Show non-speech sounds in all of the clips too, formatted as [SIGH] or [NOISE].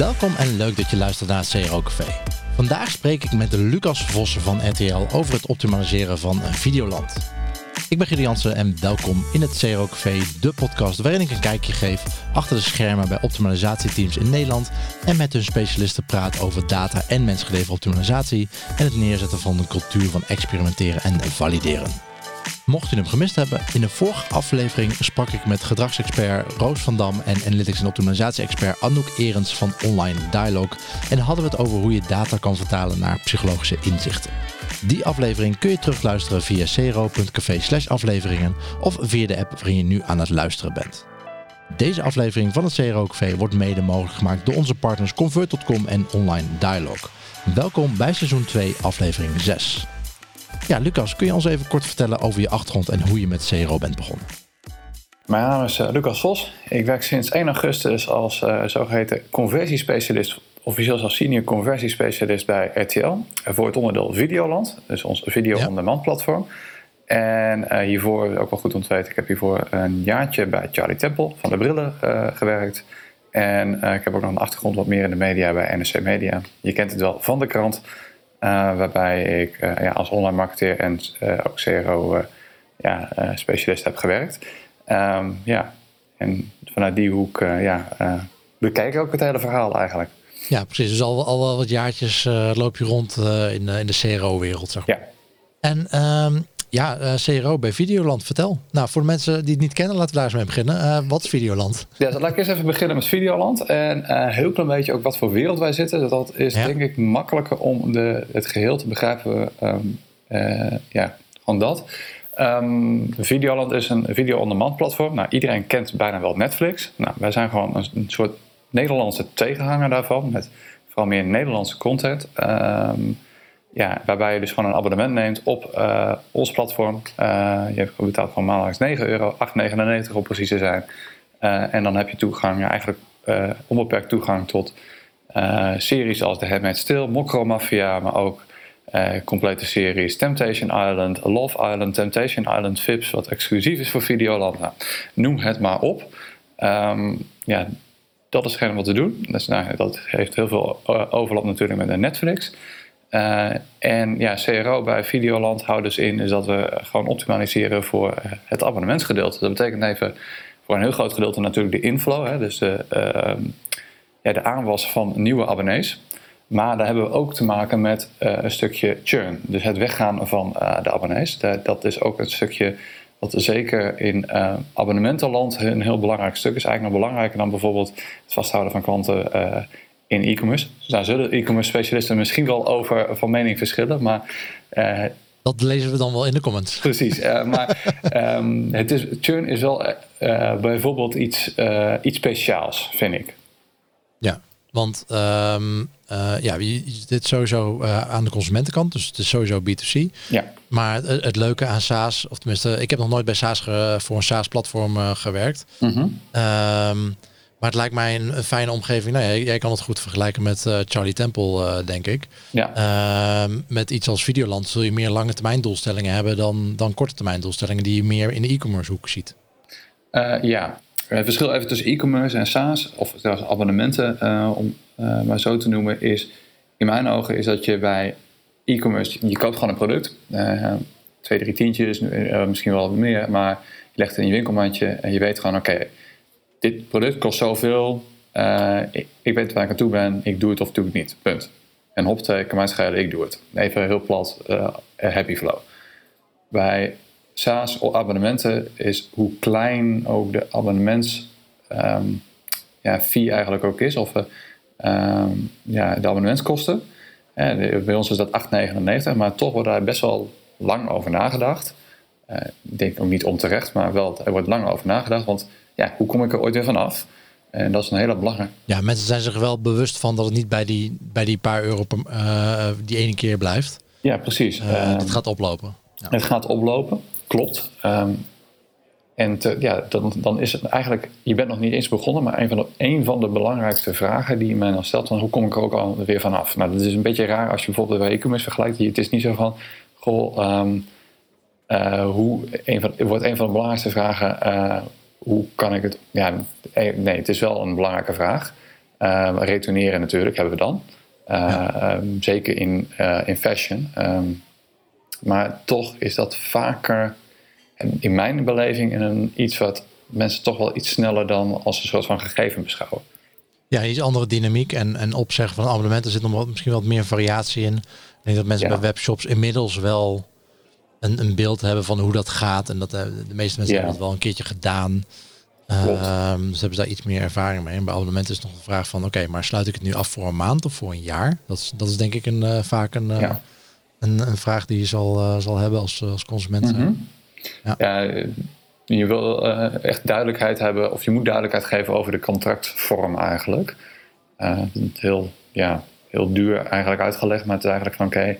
Welkom en leuk dat je luistert naar het CRO Café. Vandaag spreek ik met Lucas Vossen van RTL over het optimaliseren van Videoland. Ik ben Gideon Jansen en welkom in het CRO Café, de podcast waarin ik een kijkje geef achter de schermen bij optimalisatieteams in Nederland en met hun specialisten praat over data en mensgedreven optimalisatie en het neerzetten van een cultuur van experimenteren en valideren. Mocht je hem gemist hebben, in de vorige aflevering sprak ik met gedragsexpert Roos van Dam en analytics en optimalisatie-expert Anouk Erens van Online Dialogue en hadden we het over hoe je data kan vertalen naar psychologische inzichten. Die aflevering kun je terugluisteren via cro.café slash afleveringen of via de app waarin je nu aan het luisteren bent. Deze aflevering van het CRO Café wordt mede mogelijk gemaakt door onze partners Convert.com en Online Dialogue. Welkom bij seizoen 2, aflevering 6. Ja, Lucas, kun je ons even kort vertellen over je achtergrond en hoe je met CRO bent begonnen? Mijn naam is uh, Lucas Vos. Ik werk sinds 1 augustus als uh, zogeheten conversiespecialist, officieel als senior conversiespecialist bij RTL. Voor het onderdeel Videoland, dus ons video-on-demand platform. En uh, hiervoor, ook wel goed om te weten, ik heb hiervoor een jaartje bij Charlie Temple van de Brillen gewerkt. En ik heb ook nog een achtergrond wat meer in de media bij NRC Media. Je kent het wel van de krant. Uh, waarbij ik uh, ja, als online marketeer en uh, ook CRO ja, specialist heb gewerkt. Um, ja, en vanuit die hoek ja, bekijk ik ook het hele verhaal eigenlijk. Ja, precies. Dus al, al wel wat jaartjes loop je rond in, in de CRO-wereld, zeg maar. Ja. En um, ja, uh, CRO bij Videoland, vertel. Nou, voor de mensen die het niet kennen, laten we daar eens mee beginnen. Uh, wat is Videoland? Ja, laat ik eens even beginnen met Videoland. En uh, heel klein beetje ook wat voor wereld wij zitten. Dat is denk ik makkelijker om de, het geheel te begrijpen. Um, ja, gewoon dat. Um, Videoland is een video-on-demand platform. Nou, iedereen kent bijna wel Netflix. Nou, wij zijn gewoon een, een soort Nederlandse tegenhanger daarvan. Met vooral meer Nederlandse content. Um, ja, waarbij je dus gewoon een abonnement neemt op uh, ons platform. Uh, je betaalt gewoon maandelijks 9 euro, 8,99 om precies te zijn. Uh, en dan heb je toegang, ja, eigenlijk onbeperkt toegang tot series als The Handmaid's Tale, Mokro Mafia, maar ook complete series Temptation Island, Love Island, Temptation Island Vips, wat exclusief is voor Videoland. Nou, noem het maar op. Um, ja, dat is geen wat te doen. Dus, nou, dat heeft heel veel overlap natuurlijk met Netflix. Uh, en ja, CRO bij Videoland houdt dus in is dat we gewoon optimaliseren voor eh, het abonnementsgedeelte. Dat betekent even voor een heel groot gedeelte natuurlijk de inflow, hè, dus de, uh, ja, de aanwas van nieuwe abonnees. Maar daar hebben we ook te maken met uh, een stukje churn, dus het weggaan van de abonnees. dat is ook een stukje wat zeker in abonnementenland een heel belangrijk stuk is. Eigenlijk nog belangrijker dan bijvoorbeeld het vasthouden van klanten in e-commerce. Dus daar zullen e-commerce specialisten misschien wel over van mening verschillen, maar... Uh, dat lezen we dan wel in de comments. Precies, uh, maar um, [LAUGHS] het is, churn is wel uh, bijvoorbeeld iets, iets speciaals, vind ik. Ja, want um, ja, dit sowieso aan de consumentenkant, dus het is sowieso B2C. Ja. Maar het, het, leuke aan SaaS, of tenminste, ik heb nog nooit bij SaaS voor een SaaS-platform gewerkt. Mm -hmm. um, maar het lijkt mij een, fijne omgeving. Nou, jij, jij, kan het goed vergelijken met uh, Charlie Temple, uh, denk ik. Ja. Uh, met iets als Videoland zul je meer lange termijn doelstellingen hebben dan, dan korte termijn doelstellingen die je meer in de e-commerce hoek ziet. Uh, ja, het verschil even tussen e-commerce en SaaS, of zelfs abonnementen, om maar zo te noemen, is in mijn ogen is dat je bij e-commerce, je koopt gewoon een product, twee, drie tientjes, misschien wel wat meer, maar je legt het in je winkelmandje en je weet gewoon, oké, dit product kost zoveel, uh, ik, ik, weet waar ik aan toe ben, ik doe het of doe het niet. Punt. En hop, kan mij ik doe het. Even heel plat, uh, happy flow. Bij SaaS abonnementen is hoe klein ook de abonnements um, ja, fee eigenlijk ook is, of um, ja, de abonnementskosten. En bij ons is dat 8,99, maar toch wordt daar best wel lang over nagedacht. Ik denk ook niet onterecht, maar wel, er wordt lang over nagedacht, want ja, hoe kom ik er ooit weer vanaf? En dat is een hele belangrijke. Ja, mensen zijn zich wel bewust van dat het niet bij die, bij die paar euro per, uh, die ene keer blijft. Ja, precies. Uh, het gaat oplopen. Ja. Het gaat oplopen, klopt. Um, en te, ja, dan, dan is het eigenlijk, je bent nog niet eens begonnen, maar een van de, een van de belangrijkste vragen die men dan stelt, dan hoe kom ik er ook al weer vanaf? Nou, dat is een beetje raar als je bijvoorbeeld bij e-commerce vergelijkt. Het is niet zo van, goh, um, uh, hoe, een van, wordt een van de belangrijkste vragen, hoe kan ik het. Ja, nee, het is wel een belangrijke vraag. Uh, retourneren natuurlijk hebben we dan. Ehm, zeker in, in fashion. Ehm, maar toch is dat vaker, in mijn beleving, in een, iets wat mensen toch wel iets sneller dan als een soort van gegeven beschouwen. Ja, iets andere dynamiek en, en opzeggen van abonnementen zit nog wat, misschien wat meer variatie in. Ik denk dat mensen bij webshops inmiddels wel een, een beeld hebben van hoe dat gaat. En dat de, eh, de meeste mensen hebben het wel een keertje gedaan. Dus hebben ze daar iets meer ervaring mee. En bij abonnementen is nog de vraag van, oké, maar sluit ik het nu af voor een maand of voor een jaar? Dat is, dat is denk ik een, uh, vaak een, uh, een, een, vraag die je zal, zal hebben als, als consument. Mhm. ja. ja. je wil echt duidelijkheid hebben, of je moet duidelijkheid geven over de contractvorm eigenlijk. heel, ja, heel duur eigenlijk uitgelegd, maar het is eigenlijk van, oké,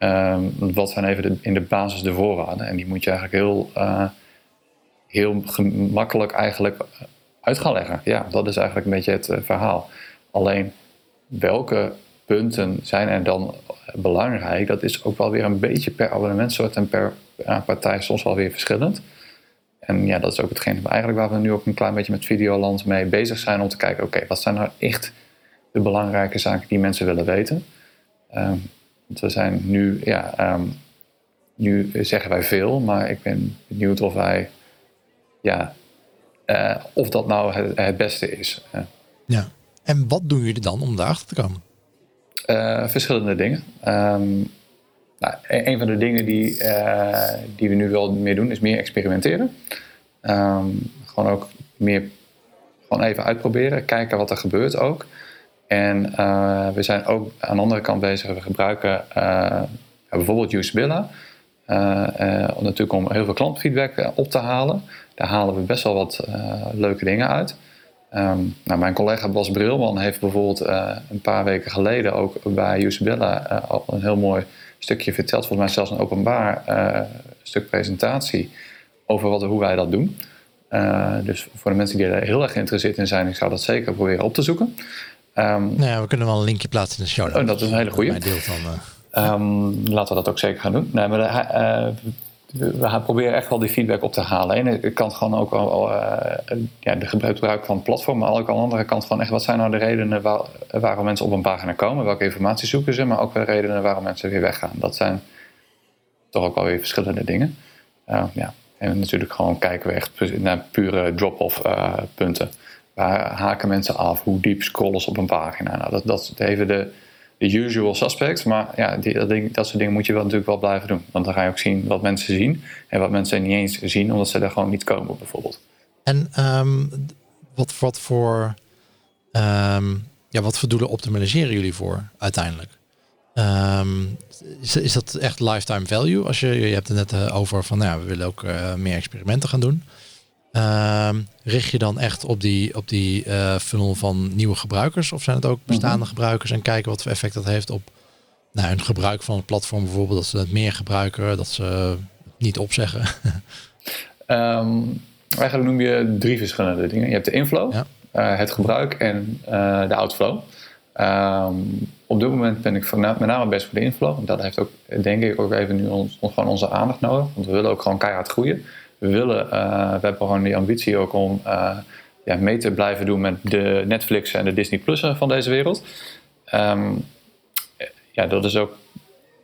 Um, wat zijn even in de basis de voorwaarden? En die moet je eigenlijk heel, uh, heel gemakkelijk eigenlijk uit gaan leggen. Ja, dat is eigenlijk een beetje het uh, verhaal. Alleen welke punten zijn er dan belangrijk? Dat is ook wel weer een beetje per abonnementsoort en per partij soms wel weer verschillend. En ja, dat is ook hetgeen eigenlijk waar we nu ook een klein beetje met Videoland mee bezig zijn om te kijken, oké, wat zijn nou echt de belangrijke zaken die mensen willen weten? Um, want we zijn nu, ja, um, nu zeggen wij veel, maar ik ben benieuwd of wij, ja, uh, of dat nou het, het beste is. Ja, en wat doen jullie dan om daarachter te komen? Uh, verschillende dingen. Um, nou, e-, een van de dingen die, uh, die we nu wel meer doen, is meer experimenteren. Um, gewoon ook meer gewoon even uitproberen, kijken wat er gebeurt ook. En uh, we zijn ook aan de andere kant bezig. We gebruiken uh, bijvoorbeeld Usabilla. Uh, natuurlijk om heel veel klantfeedback op te halen. Daar halen we best wel wat leuke dingen uit. Um, nou, mijn collega Bas Brilman heeft bijvoorbeeld een paar weken geleden ook bij Usabilla al een heel mooi stukje verteld. Volgens mij zelfs een openbaar stuk presentatie over wat, hoe wij dat doen. dus voor de mensen die er heel erg geïnteresseerd in zijn, ik zou dat zeker proberen op te zoeken. Um, nou ja, we kunnen wel een linkje plaatsen in de show. Oh, dat is een hele goede. Um, laten we dat ook zeker gaan doen. Nee, maar uh, we gaan proberen echt wel die feedback op te halen. En ik kan gewoon ook wel uh, ja, de gebruik van het platform, maar ook aan de andere kant gewoon echt wat zijn nou de redenen waar, waarom mensen op een pagina komen, welke informatie zoeken ze, maar ook de redenen waarom mensen weer weggaan. Dat zijn toch ook wel weer verschillende dingen. Uh, ja. En natuurlijk gewoon kijken we echt naar pure drop-off punten. Haken mensen af? Hoe diep scrollen ze op een pagina? Nou, dat, dat is even de, de usual suspects. Maar ja, die, dat, dat soort dingen moet je wel natuurlijk wel blijven doen. Want dan ga je ook zien wat mensen zien. En wat mensen niet eens zien, omdat ze er gewoon niet komen bijvoorbeeld. En ehm, wat, wat, voor, um, ja, wat voor doelen optimaliseren jullie voor uiteindelijk? Ehm, is, dat echt lifetime value? Als je, je hebt het net eh, over van, nou, ja, we willen ook uh, meer experimenten gaan doen. Uh, richt je dan echt op die, op die uh, funnel van nieuwe gebruikers? Of zijn het ook bestaande mhm. gebruikers en kijken wat voor effect dat heeft op nou, hun gebruik van het platform bijvoorbeeld? Dat ze het meer gebruiken, dat ze niet opzeggen? um, [LAUGHS] eigenlijk noem je drie verschillende dingen. Je hebt de inflow, ja. uh, het gebruik en uh, de outflow. Um, op dit moment ben ik met name best voor de inflow. Dat heeft ook, denk ik, ook even nu ons, gewoon onze aandacht nodig. Want we willen ook gewoon keihard groeien we willen, uh, we hebben gewoon die ambitie ook om uh, ja, mee te blijven doen met de Netflix en de Disney Plus van deze wereld. Um, ja, dat is ook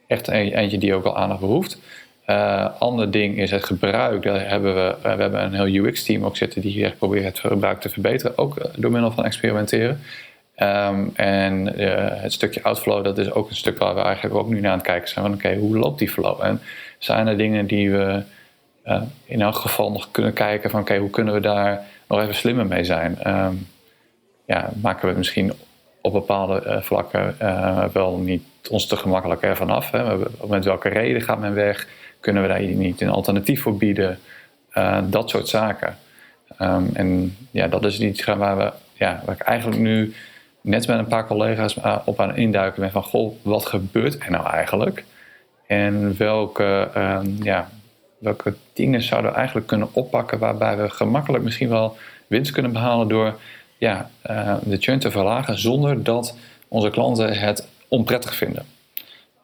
echt een, eentje die ook al aandacht behoeft. Uh, ander ding is het gebruik. Daar hebben we, we hebben een heel UX-team ook zitten die echt proberen het gebruik te verbeteren, ook door middel van experimenteren. Um, en het stukje outflow, dat is ook een stuk waar we eigenlijk ook nu naar aan het kijken zijn. Van oké, hoe loopt die flow? En zijn er dingen die we in elk geval nog kunnen kijken van oké, hoe kunnen we daar nog even slimmer mee zijn? Um, ja, maken we misschien op bepaalde uh, vlakken uh, wel niet ons te gemakkelijk ervan af. Hè? Met welke reden gaat men weg? Kunnen we daar niet een alternatief voor bieden? dat soort zaken. Um, en ja, dat is iets waar, we, ja, waar ik eigenlijk nu net met een paar collega's op aan induiken ben van goh, wat gebeurt er nou eigenlijk? En welke um, ja, welke dingen zouden we eigenlijk kunnen oppakken waarbij we gemakkelijk misschien wel winst kunnen behalen door ja, uh, de churn te verlagen zonder dat onze klanten het onprettig vinden.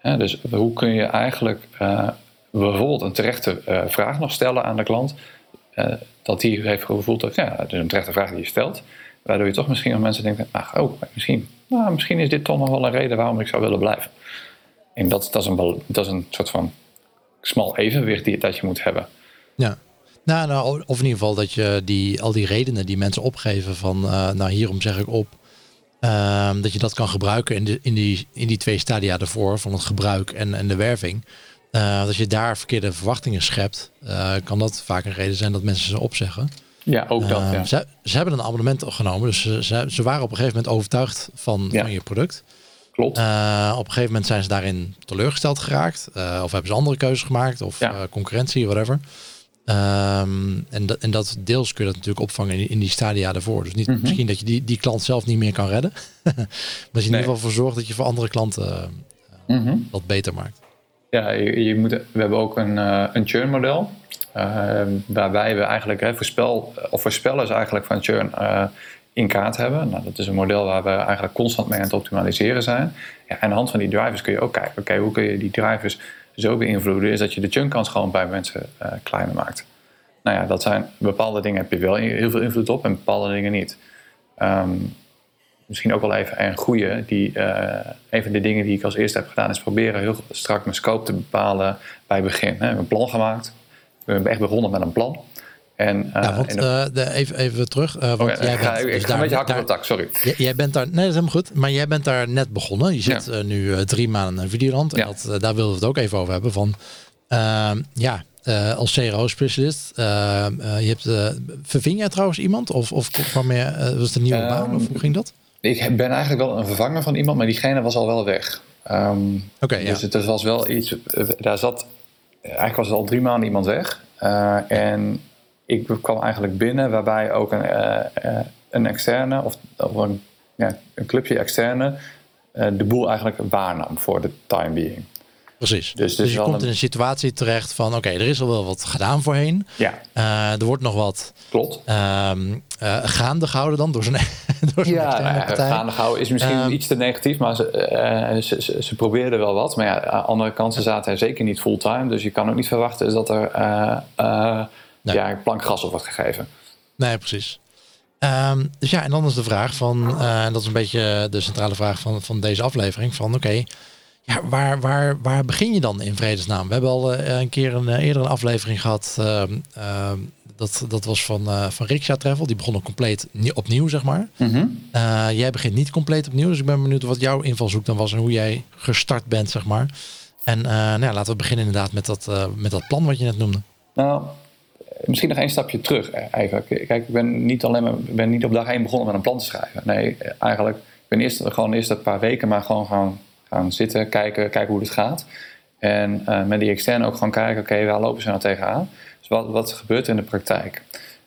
dus hoe kun je eigenlijk uh, bijvoorbeeld een terechte uh, vraag nog stellen aan de klant, dat die heeft gevoeld dat ja, het een terechte vraag die je stelt. Waardoor je toch misschien nog mensen denken, nou, oh, misschien, nou, misschien is dit toch nog wel een reden waarom ik zou willen blijven. En dat, dat, is, een, dat is een soort van smal evenwicht die, dat je moet hebben. Ja. Nou, nou, of in ieder geval dat je die, al die redenen die mensen opgeven van, uh, nou hierom zeg ik op, uh, dat je dat kan gebruiken in, de, in, die, in die twee stadia ervoor, van het gebruik en, en de werving. Uh, als je daar verkeerde verwachtingen schept, uh, kan dat vaak een reden zijn dat mensen ze opzeggen. Ja, ook dat. Ja. Ze, ze, hebben een abonnement genomen, dus ze, ze, ze, waren op een gegeven moment overtuigd van, ja. van je product. Klopt. Uh, op een gegeven moment zijn ze daarin teleurgesteld geraakt. Uh, of hebben ze andere keuzes gemaakt. Of ja. uh, concurrentie, whatever. Um, en, dat, en dat deels kun je dat natuurlijk opvangen in, in die stadia daarvoor. Dus niet, mm -hmm. misschien dat je die, die klant zelf niet meer kan redden. [LAUGHS] maar dat je in nee. ieder geval voor zorgt dat je voor andere klanten mm -hmm. dat beter maakt. Ja, je, je moet, we hebben ook een, een churn model. waarbij we eigenlijk hè, voorspel, of voorspellers eigenlijk van churn in kaart hebben. Nou, dat is een model waar we eigenlijk constant mee aan het optimaliseren zijn. Ja, en aan de hand van die drivers kun je ook kijken, oké, hoe kun je die drivers zo beïnvloeden, is dat je de chunkkans gewoon bij mensen uh, kleiner maakt. Nou ja, dat zijn bepaalde dingen heb je wel heel veel invloed op en bepaalde dingen niet. Um, misschien ook wel even een goede. Die, uh, een van de dingen die ik als eerste heb gedaan is proberen heel strak mijn scope te bepalen bij begin. We hebben een plan gemaakt. We hebben echt begonnen met een plan. En, uh, ja, want, uh, de, even, even terug. Uh, want okay, jij bent, ga, dus ik ga daar, een beetje hakken op de tak, sorry. Jij, jij, bent daar, nee, dat is helemaal goed. Maar jij bent daar net begonnen. Je zit ja. nu drie maanden in Videoland. En dat, daar willen we het ook even over hebben. Van, ehm, ja, als CRO-specialist. je hebt, verving jij trouwens iemand? Of, of kwam je, was het een nieuwe baan? Of hoe ging dat? Ik ben eigenlijk wel een vervanger van iemand, maar diegene was al wel weg. Um, okay, dus het was wel iets, daar zat, eigenlijk was er al drie maanden iemand weg. en ik kwam eigenlijk binnen waarbij ook een, uh, een externe of, of een, ja, een clubje externe uh, de boel eigenlijk waarnam voor de time being. Precies. Dus, dus je komt in een situatie terecht van oké, okay, er is al wel wat gedaan voorheen. Ja. Uh, er wordt nog wat Klopt. Um, gaande gehouden dan door zo'n [LAUGHS] Ja, gaande gehouden is misschien um, iets te negatief, maar ze, ze, ze, ze, probeerden wel wat. Maar ja, andere kansen zaten er zeker niet fulltime. Dus je kan ook niet verwachten dat er nee. ja, een plank gas op wordt gegeven. Nee, precies. Um, dus ja, en dan is de vraag van, uh, en dat is een beetje de centrale vraag van, van deze aflevering, van oké, okay, ja, waar, waar, waar begin je dan in vredesnaam? We hebben al uh, een keer een uh, eerder een aflevering gehad, uh, dat, dat was van, van Riksha Travel, die begon compleet opnieuw, zeg maar. Mm -hmm. jij begint niet compleet opnieuw, dus ik ben benieuwd wat jouw invalshoek dan was en hoe jij gestart bent, zeg maar. En nou ja, laten we beginnen inderdaad met dat, met dat plan wat je net noemde. Nou, misschien nog één stapje terug eh, eigenlijk. Kijk, ik ben niet alleen maar, ben niet op dag één begonnen met een plan te schrijven. Nee, eigenlijk ik ben eerst gewoon eerst een paar weken maar gewoon gaan, gaan zitten, kijken, kijken hoe het gaat. En uh, met die externe ook gewoon kijken, oké, okay, waar lopen ze nou tegenaan? Dus wat, wat gebeurt er in de praktijk?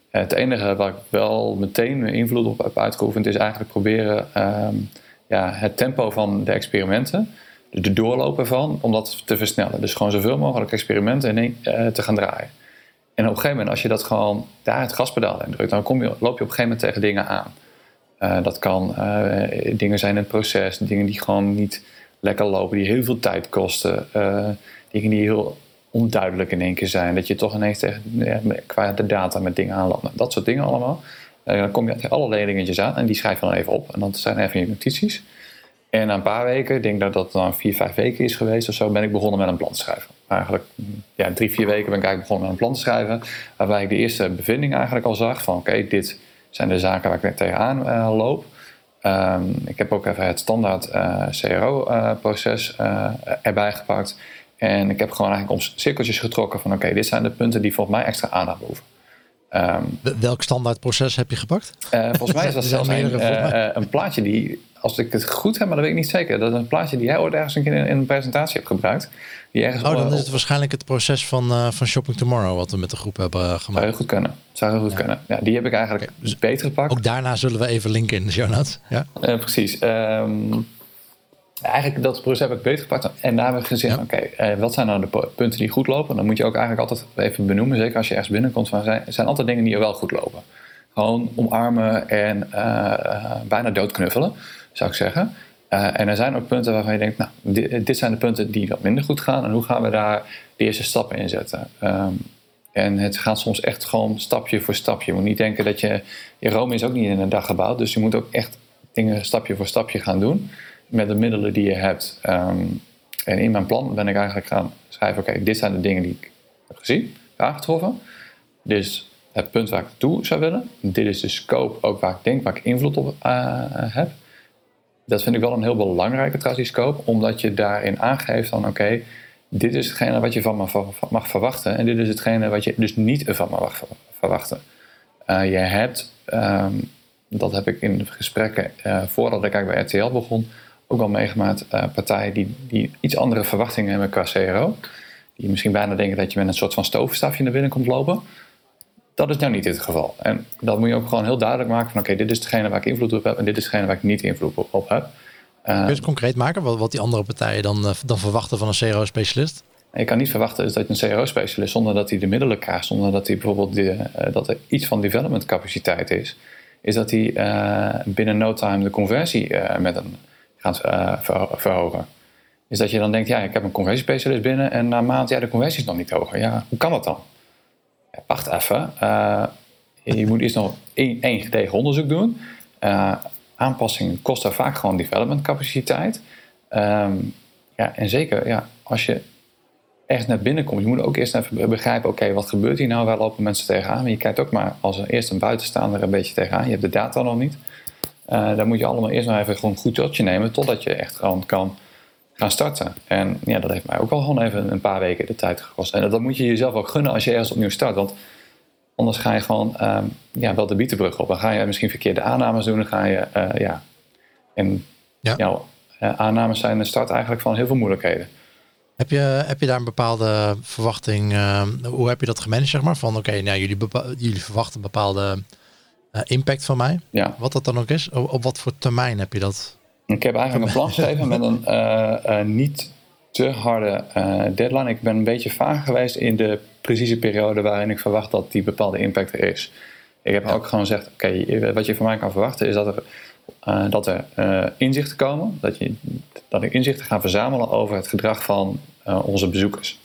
Het enige waar ik wel meteen invloed op heb uitgeoefend, is eigenlijk proberen um, ja, het tempo van de experimenten, de doorloop ervan, om dat te versnellen. Dus gewoon zoveel mogelijk experimenten in één, te gaan draaien. En op een gegeven moment, als je dat gewoon daar het gaspedaal in drukt, dan kom je, loop je op een gegeven moment tegen dingen aan. Uh, dat kan uh, dingen zijn in het proces, dingen die gewoon niet lekker lopen, die heel veel tijd kosten, uh, dingen die heel onduidelijk in één keer zijn. Dat je toch ineens tegen, qua de data met dingen aanloopt. Nou, dat soort dingen allemaal. dan kom je tegen allerlei dingetjes aan en die schrijf je dan even op. En dan zijn even je notities. En na een paar weken, ik denk dat dat dan vier, vijf weken is geweest of zo, ben ik begonnen met een plan te schrijven. Eigenlijk ja, drie, vier weken ben ik eigenlijk begonnen met een plan te schrijven. Waarbij ik de eerste bevinding eigenlijk al zag van oké, dit zijn de zaken waar ik tegenaan uh, loop. Um, ik heb ook even het standaard uh, CRO-proces uh, erbij gepakt. En ik heb gewoon eigenlijk om cirkeltjes getrokken van oké, dit zijn de punten die volgens mij extra aandacht behoeven. Um, Welk standaard proces heb je gepakt? volgens mij is dat [LAUGHS] zelfs een, een plaatje die als ik het goed heb, maar dat weet ik niet zeker. Dat is een plaatje die jij ooit ergens een keer in, een presentatie hebt gebruikt. Die ergens oh, dan is het waarschijnlijk het proces van, uh, van Shopping Tomorrow, wat we met de groep hebben uh, gemaakt. Zou heel goed kunnen. Zou heel goed ja. kunnen. Ja, die heb ik eigenlijk okay, dus beter gepakt. Ook daarna zullen we even linken in de show notes. Ja? Uh, precies. Um, eigenlijk dat proces heb ik beter gepakt. En daar hebben we gezegd, ja. oké, okay, wat zijn nou de punten die goed lopen? Dan moet je ook eigenlijk altijd even benoemen, zeker als je ergens binnenkomt. Van, zijn, zijn altijd dingen die er wel goed lopen. Gewoon omarmen en bijna doodknuffelen, zou ik zeggen. Uh, en er zijn ook punten waarvan je denkt, nou, dit, dit, zijn de punten die wat minder goed gaan en hoe gaan we daar de eerste stappen in zetten. Um, En het gaat soms echt gewoon stapje voor stapje. Je moet niet denken dat je... Je Rome is ook niet in een dag gebouwd. Dus je moet ook echt dingen stapje voor stapje gaan doen. Met de middelen die je hebt. Ehm, en in mijn plan ben ik eigenlijk gaan schrijven... Oké, dit zijn de dingen die ik heb gezien, aangetroffen. Dit is het punt waar ik toe zou willen. Dit is de scope ook waar ik denk, waar ik invloed op uh, heb. Dat vind ik wel een heel belangrijke trouwens, scope. Omdat je daarin aangeeft van oké dit is hetgene wat je van me mag verwachten. En dit is hetgene wat je dus niet van me mag verwachten. Uh, je hebt, um, dat heb ik in gesprekken uh, voordat ik eigenlijk bij RTL begon, ook al meegemaakt, uh, partijen die, die iets andere verwachtingen hebben qua CRO. Die misschien bijna denken dat je met een soort van stovenstafje naar binnen komt lopen. Dat is nou niet het geval. En dat moet je ook gewoon heel duidelijk maken van oké, dit is hetgene waar ik invloed op heb en dit is hetgene waar ik niet invloed op heb. Kun je het concreet maken, wat, wat die andere partijen dan, eh, dan verwachten van een CRO-specialist? Je kan niet verwachten dat je een CRO-specialist, zonder dat hij de middelen krijgt, zonder dat hij bijvoorbeeld de, uh, dat er iets van development capaciteit is, is dat hij binnen no time de conversie met een gaat verhogen. Is dat je dan denkt, ja, ik heb een conversiespecialist binnen en na een maand, ja, de conversie is nog niet hoger. Ja, hoe kan dat dan? Ja, wacht even. je moet eerst nog één, één gedegen onderzoek doen aanpassingen kosten vaak gewoon development capaciteit. Ehm, ja, en zeker ja, als je echt naar binnen komt, je moet ook eerst even begrijpen, oké, wat gebeurt hier nou? Waar lopen mensen tegenaan? Maar je kijkt ook maar als eerst een buitenstaander een beetje tegenaan. Je hebt de data nog niet. Uh, dan moet je allemaal eerst maar even gewoon goed tot je nemen, totdat je echt gewoon kan gaan starten. En ja, dat heeft mij ook al gewoon even een paar weken de tijd gekost. En dat moet je jezelf ook gunnen als je ergens opnieuw start. Want Anders ga je gewoon um, ja, wel de bietenbrug op. Dan ga je misschien verkeerde aannames doen. Dan ga je, uh, ja. En ja. jouw uh, aannames zijn de start eigenlijk van heel veel moeilijkheden. Heb je, heb je daar een bepaalde verwachting? Uh, hoe heb je dat gemanaged, zeg maar? Van oké, nou, jullie, jullie verwachten een bepaalde impact van mij. Ja. Wat dat dan ook is. Op, op, wat voor termijn heb je dat? Ik heb eigenlijk een plan geschreven met een niet te harde deadline. Ik ben een beetje vaag geweest in de precieze periode waarin ik verwacht dat die bepaalde impact er is. Ik heb ook gewoon gezegd, oké, wat je van mij kan verwachten is dat er, uh, dat er uh, inzichten komen. Dat, je, dat ik inzichten ga verzamelen over het gedrag van uh, onze bezoekers.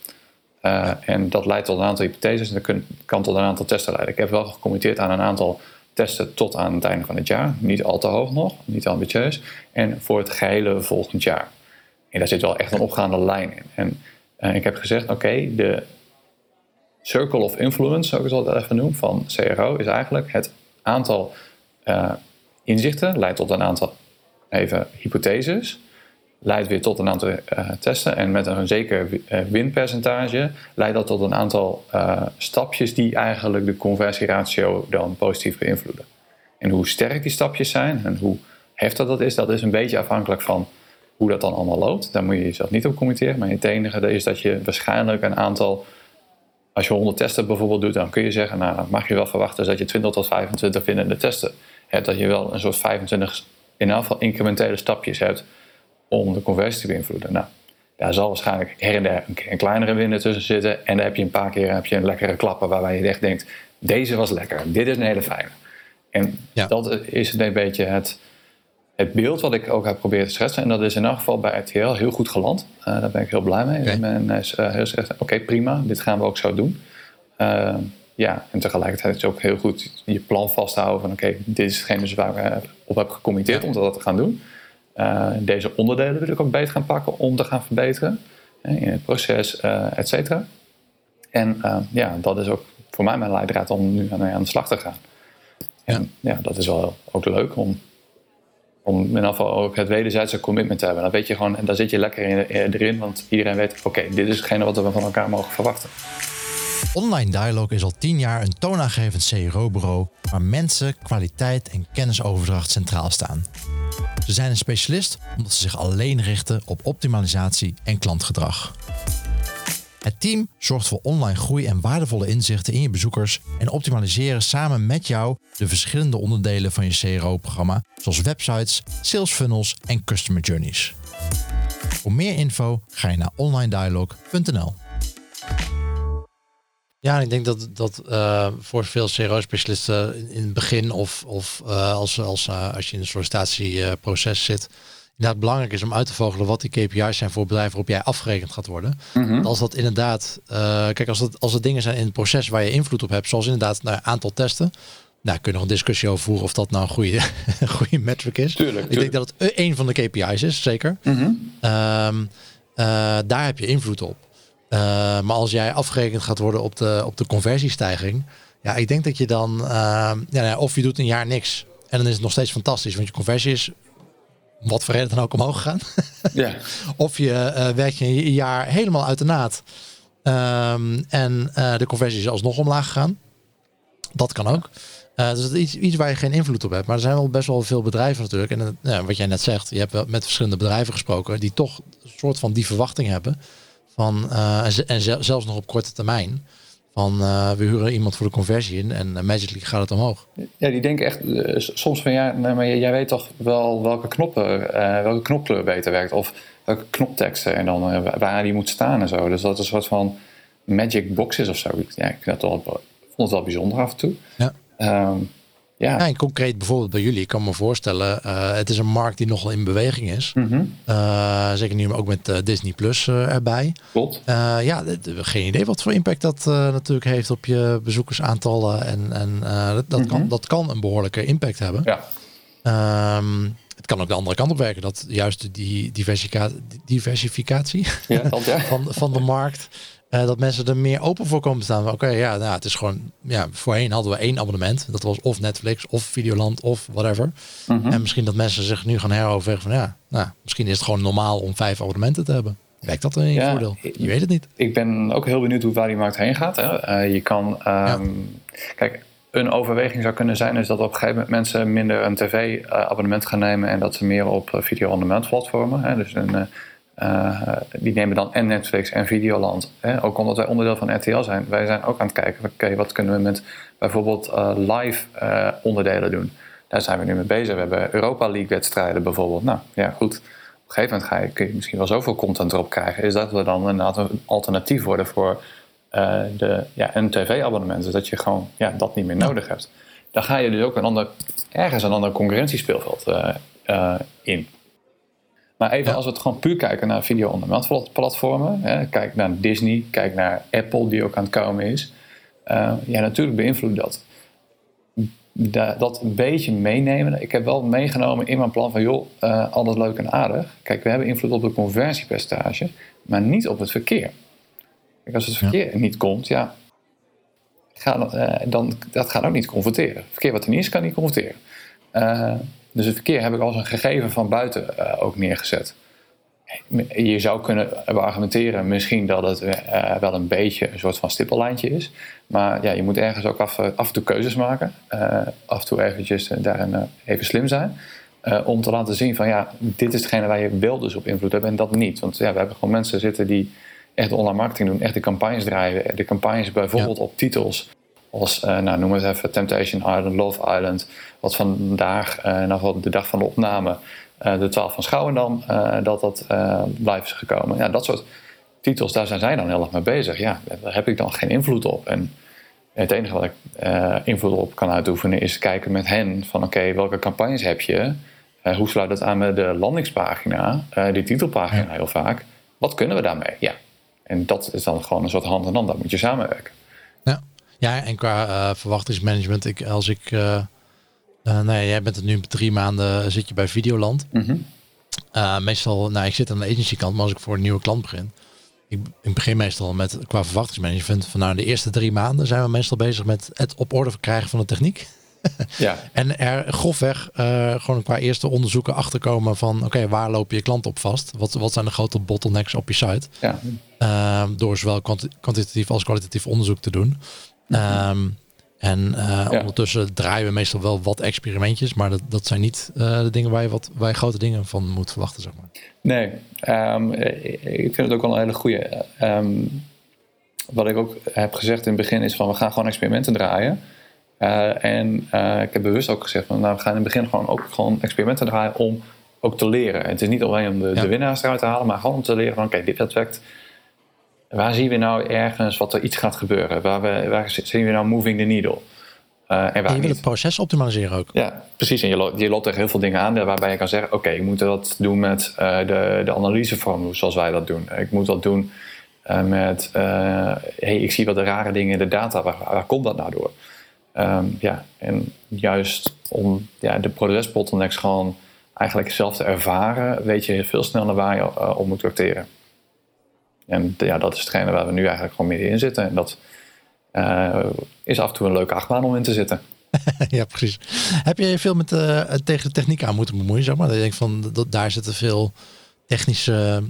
en dat leidt tot een aantal hypotheses en dat kan tot een aantal testen leiden. Ik heb wel gecommitteerd aan een aantal testen tot aan het einde van het jaar. Niet al te hoog nog, niet ambitieus. En voor het gehele volgend jaar. En daar zit wel echt een opgaande lijn in. En ik heb gezegd, oké, de circle of influence, zou ik het altijd even noemen, van CRO, is eigenlijk het aantal uh, inzichten, leidt tot een aantal even hypotheses, leidt weer tot een aantal uh, testen en met een zeker uh, winpercentage leidt dat tot een aantal stapjes die eigenlijk de conversieratio dan positief beïnvloeden. En hoe sterk die stapjes zijn en hoe heftig dat is, dat is een beetje afhankelijk van hoe dat dan allemaal loopt. Daar moet je jezelf niet op committeren, maar het enige is dat je waarschijnlijk een aantal als je 100 testen bijvoorbeeld doet, dan kun je zeggen, nou, mag je wel verwachten dat je 20 tot 25 winnende testen hebt. Dat je wel een soort 25 in elk geval incrementele stapjes hebt om de conversie te beïnvloeden. Nou, daar zal waarschijnlijk her en der een, kleinere winnaar tussen zitten. En dan heb je een paar keer heb je een lekkere klapper waarbij je echt denkt, deze was lekker, dit is een hele fijne. En dat is een beetje het, het beeld wat ik ook heb proberen te schetsen. En dat is in elk geval bij RTL heel goed geland. Uh, daar ben ik heel blij mee. Okay. Men is uh, heel oké prima, dit gaan we ook zo doen. Uh, ja, en tegelijkertijd is het ook heel goed je plan vasthouden van oké, dit is hetgene waar we op hebben gecommitteerd om dat te gaan doen. Deze onderdelen wil ik ook beter gaan pakken om te gaan verbeteren in het proces, et cetera. En ja, dat is ook voor mij mijn leidraad om nu aan de slag te gaan. En ja, ja dat is wel ook leuk om om in ieder geval ook het wederzijdse commitment te hebben. Dan weet je gewoon, en daar zit je lekker in, eh, erin, want iedereen weet, oké, dit is hetgene wat we van elkaar mogen verwachten. Online Dialog is al tien jaar een toonaangevend CRO-bureau waar mensen, kwaliteit en kennisoverdracht centraal staan. Ze zijn een specialist omdat ze zich alleen richten op optimalisatie en klantgedrag. Het team zorgt voor online groei en waardevolle inzichten in je bezoekers en optimaliseren samen met jou de verschillende onderdelen van je CRO-programma, zoals websites, sales funnels en customer journeys. Voor meer info ga je naar onlinedialog.nl. Ja, ik denk dat, dat uh, voor veel CRO-specialisten in het begin of, of uh, als, als, uh, als je in een sollicitatieproces zit, inderdaad belangrijk is om uit te vogelen wat die KPI's zijn voor bedrijven waarop jij afgerekend gaat worden. Mhm. Als dat inderdaad, eh, kijk, als het, als het dingen zijn in het proces waar je invloed op hebt, zoals inderdaad nou, aantal testen. Nou, kun je nog een discussie over voeren of dat nou een goede, [LAUGHS] een goede metric is. Tuurlijk, Ik denk dat het een van de KPI's is, zeker. Mhm. Ehm, eh, daar heb je invloed op. Eh, maar als jij afgerekend gaat worden op de, op de conversiestijging, ja, ik denk dat je dan, ja, nou, of je doet een jaar niks en dan is het nog steeds fantastisch, want je conversie is, wat voor reden dan ook, omhoog gegaan. Ja. [LAUGHS] Of je eh werkt je een jaar helemaal uit de naad ehm, en eh, de conversie is alsnog omlaag gegaan. Dat kan ook. Eh, dus is iets, iets waar je geen invloed op hebt. Maar er zijn wel best wel veel bedrijven natuurlijk. En eh, ja, wat jij net zegt, je hebt met verschillende bedrijven gesproken die toch een soort van die verwachting hebben. Van, eh, en, ze- en zel- zelfs nog op korte termijn. Van eh, we huren iemand voor de conversie in en uh, magically gaat het omhoog. Ja, die denken echt eh, soms van ja, maar jij weet toch wel welke knoppen, welke knopkleur beter werkt of welke knopteksten en dan waar die moet staan en zo. Dus dat het een soort van magic box is of zo. Ik- Ja, ik vind het wel, ik vond het wel bijzonder af en toe. Ja. Ehm, ja. Ja, en concreet bijvoorbeeld bij jullie, ik kan me voorstellen, eh, het is een markt die nogal in beweging is. Eh, zeker nu ook met eh, Disney Plus erbij. Klopt. Ja, geen idee wat voor impact dat natuurlijk heeft op je bezoekersaantallen. En, en dat, dat, kan, Mhm. dat kan een behoorlijke impact hebben. Ja. Ehm, het kan ook de andere kant op werken. Dat juist die diversificatie Ja, dat, ja. [LAUGHS] van, van de markt. Eh, dat mensen er meer open voor komen staan. Oké, ja, nou, het is gewoon. Ja, voorheen hadden we één abonnement. Dat was of Netflix of Videoland of whatever. Mhm. En misschien dat mensen zich nu gaan heroverwegen van ja, nou, misschien is het gewoon normaal om vijf abonnementen te hebben. Werkt dat in je Ja, voordeel? Je weet het niet. Ik ben ook heel benieuwd hoe waar die markt heen gaat. Hè. Eh, je kan, ehm, kijk, een overweging zou kunnen zijn is dat op een gegeven moment mensen minder een tv-abonnement gaan nemen en dat ze meer op eh, video-on-demand platformen. Hè. Dus een, eh, die nemen dan en Netflix en Videoland. Hè. Ook omdat wij onderdeel van RTL zijn. Wij zijn ook aan het kijken, oké, wat kunnen we met bijvoorbeeld eh, live eh, onderdelen doen. Daar zijn we nu mee bezig. We hebben Europa League wedstrijden bijvoorbeeld. Nou ja, goed. Op een gegeven moment ga je, kun je misschien wel zoveel content erop krijgen. Is dat we dan een alternatief worden voor de ja, een tv-abonnement. Dat je gewoon ja, dat niet meer nodig hebt. Dan ga je dus ook een ander, ergens een ander concurrentiespeelveld in. Maar even Ja. als we het gewoon puur kijken naar video-on-demand platformen. Hè, kijk naar Disney, kijk naar Apple die ook aan het komen is. Eh, ja, natuurlijk beïnvloedt dat. Da- dat een beetje meenemen. Ik heb wel meegenomen in mijn plan van, joh, eh alles leuk en aardig. Kijk, we hebben invloed op de conversiepercentage, maar niet op het verkeer. Kijk, als het verkeer niet komt, ja, ga, eh, dan, dat gaat ook niet converteren. Verkeer wat er niet is, kan niet converteren. Eh, dus het verkeer heb ik als een gegeven van buiten eh, ook neergezet. Je zou kunnen argumenteren misschien dat het eh, wel een beetje een soort van stippellijntje is. Maar ja, je moet ergens ook af, af en toe keuzes maken. Eh, af en toe eventjes eh, daarin eh, even slim zijn. Eh, om te laten zien van ja, dit is hetgene waar je wel dus op invloed hebt en dat niet. Want ja, we hebben gewoon mensen zitten die echt online marketing doen, echt de campagnes draaien. De campagnes bijvoorbeeld op titels als, eh, nou, noem het even Temptation Island, Love Island. Wat vandaag, nog wel de dag van de opname, eh, de 12 van Schouwendam, dat dat live is gekomen. Ja, dat soort titels, daar zijn zij dan heel erg mee bezig. Ja, daar heb ik dan geen invloed op. En het enige wat ik invloed op kan uitoefenen is kijken met hen van oké, welke campagnes heb je? Hoe sluit dat aan met de landingspagina, die titelpagina heel vaak? Wat kunnen we daarmee? Ja. En dat is dan gewoon een soort hand in hand, daar moet je samenwerken. Ja, ja en qua eh, verwachtingsmanagement, ik, als ik, nou ja, jij bent het nu drie maanden, zit je bij Videoland. Mhm. Meestal, nou ik zit aan de agency kant, maar als ik voor een nieuwe klant begin, ik, ik begin meestal met qua verwachtingsmanagement van nou de eerste drie maanden zijn we meestal bezig met het op orde krijgen van de techniek. [LAUGHS] Ja, En er grofweg uh, gewoon qua eerste onderzoeken achterkomen van oké, waar lopen je klanten op vast? Wat, wat zijn de grote bottlenecks op je site? ja. Uh, door zowel kwant kwantitatief als kwalitatief onderzoek te doen. Um, en uh, ja. ondertussen draaien we meestal wel wat experimentjes, maar dat, dat zijn niet uh, de dingen waar je, wat, waar je grote dingen van moet verwachten, zeg maar. Nee, um, ik vind het ook wel een hele goede. Um, wat ik ook heb gezegd in het begin is van we gaan gewoon experimenten draaien. Uh, en ik heb bewust ook gezegd van nou, we gaan in het begin gewoon ook gewoon experimenten draaien om ook te leren. En het is niet alleen om de, ja. de winnaars eruit te halen, maar gewoon om te leren van oké, okay, dit dat werkt. Waar zien we nou ergens wat er iets gaat gebeuren? Waar, we, waar zien we nou moving the needle? Uh, en, je wil het proces optimaliseren ook. Ja, precies. En je, loopt, je loopt tegen heel veel dingen aan waarbij je kan zeggen: Oké, ik moet dat doen met uh, de, de analysevorm, zoals wij dat doen. Ik moet dat doen uh, met: hey, ik zie wat de rare dingen in de data, waar, waar komt dat nou door? Um, ja, en juist om ja, de procesbottlenecks gewoon eigenlijk zelf te ervaren, weet je veel sneller waar je op moet acteren. En ja, dat is hetgene waar we nu eigenlijk gewoon meer in zitten. En dat uh, is af en toe een leuke achtbaan om in te zitten. [LAUGHS] ja, precies. Heb je veel met uh, tegen techniek aan moeten bemoeien, zeg maar? Dat je denkt van, dat, daar zitten veel technische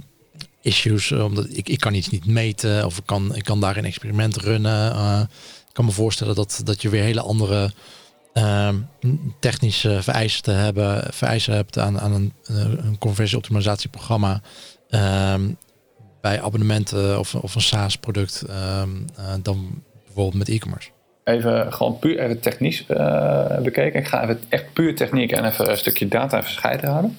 issues. Omdat ik, ik kan iets niet meten of ik kan, ik kan daar een experiment runnen. Ik kan me voorstellen dat, dat je weer hele andere uh, technische vereisten, hebben, vereisen hebt aan, aan een, een conversieoptimalisatieprogramma. Ehm, bij abonnementen of, of een SaaS-product ehm, dan bijvoorbeeld met e-commerce? Even gewoon puur even technisch uh, bekeken. Ik ga even echt puur techniek en even een stukje data even scheiden houden.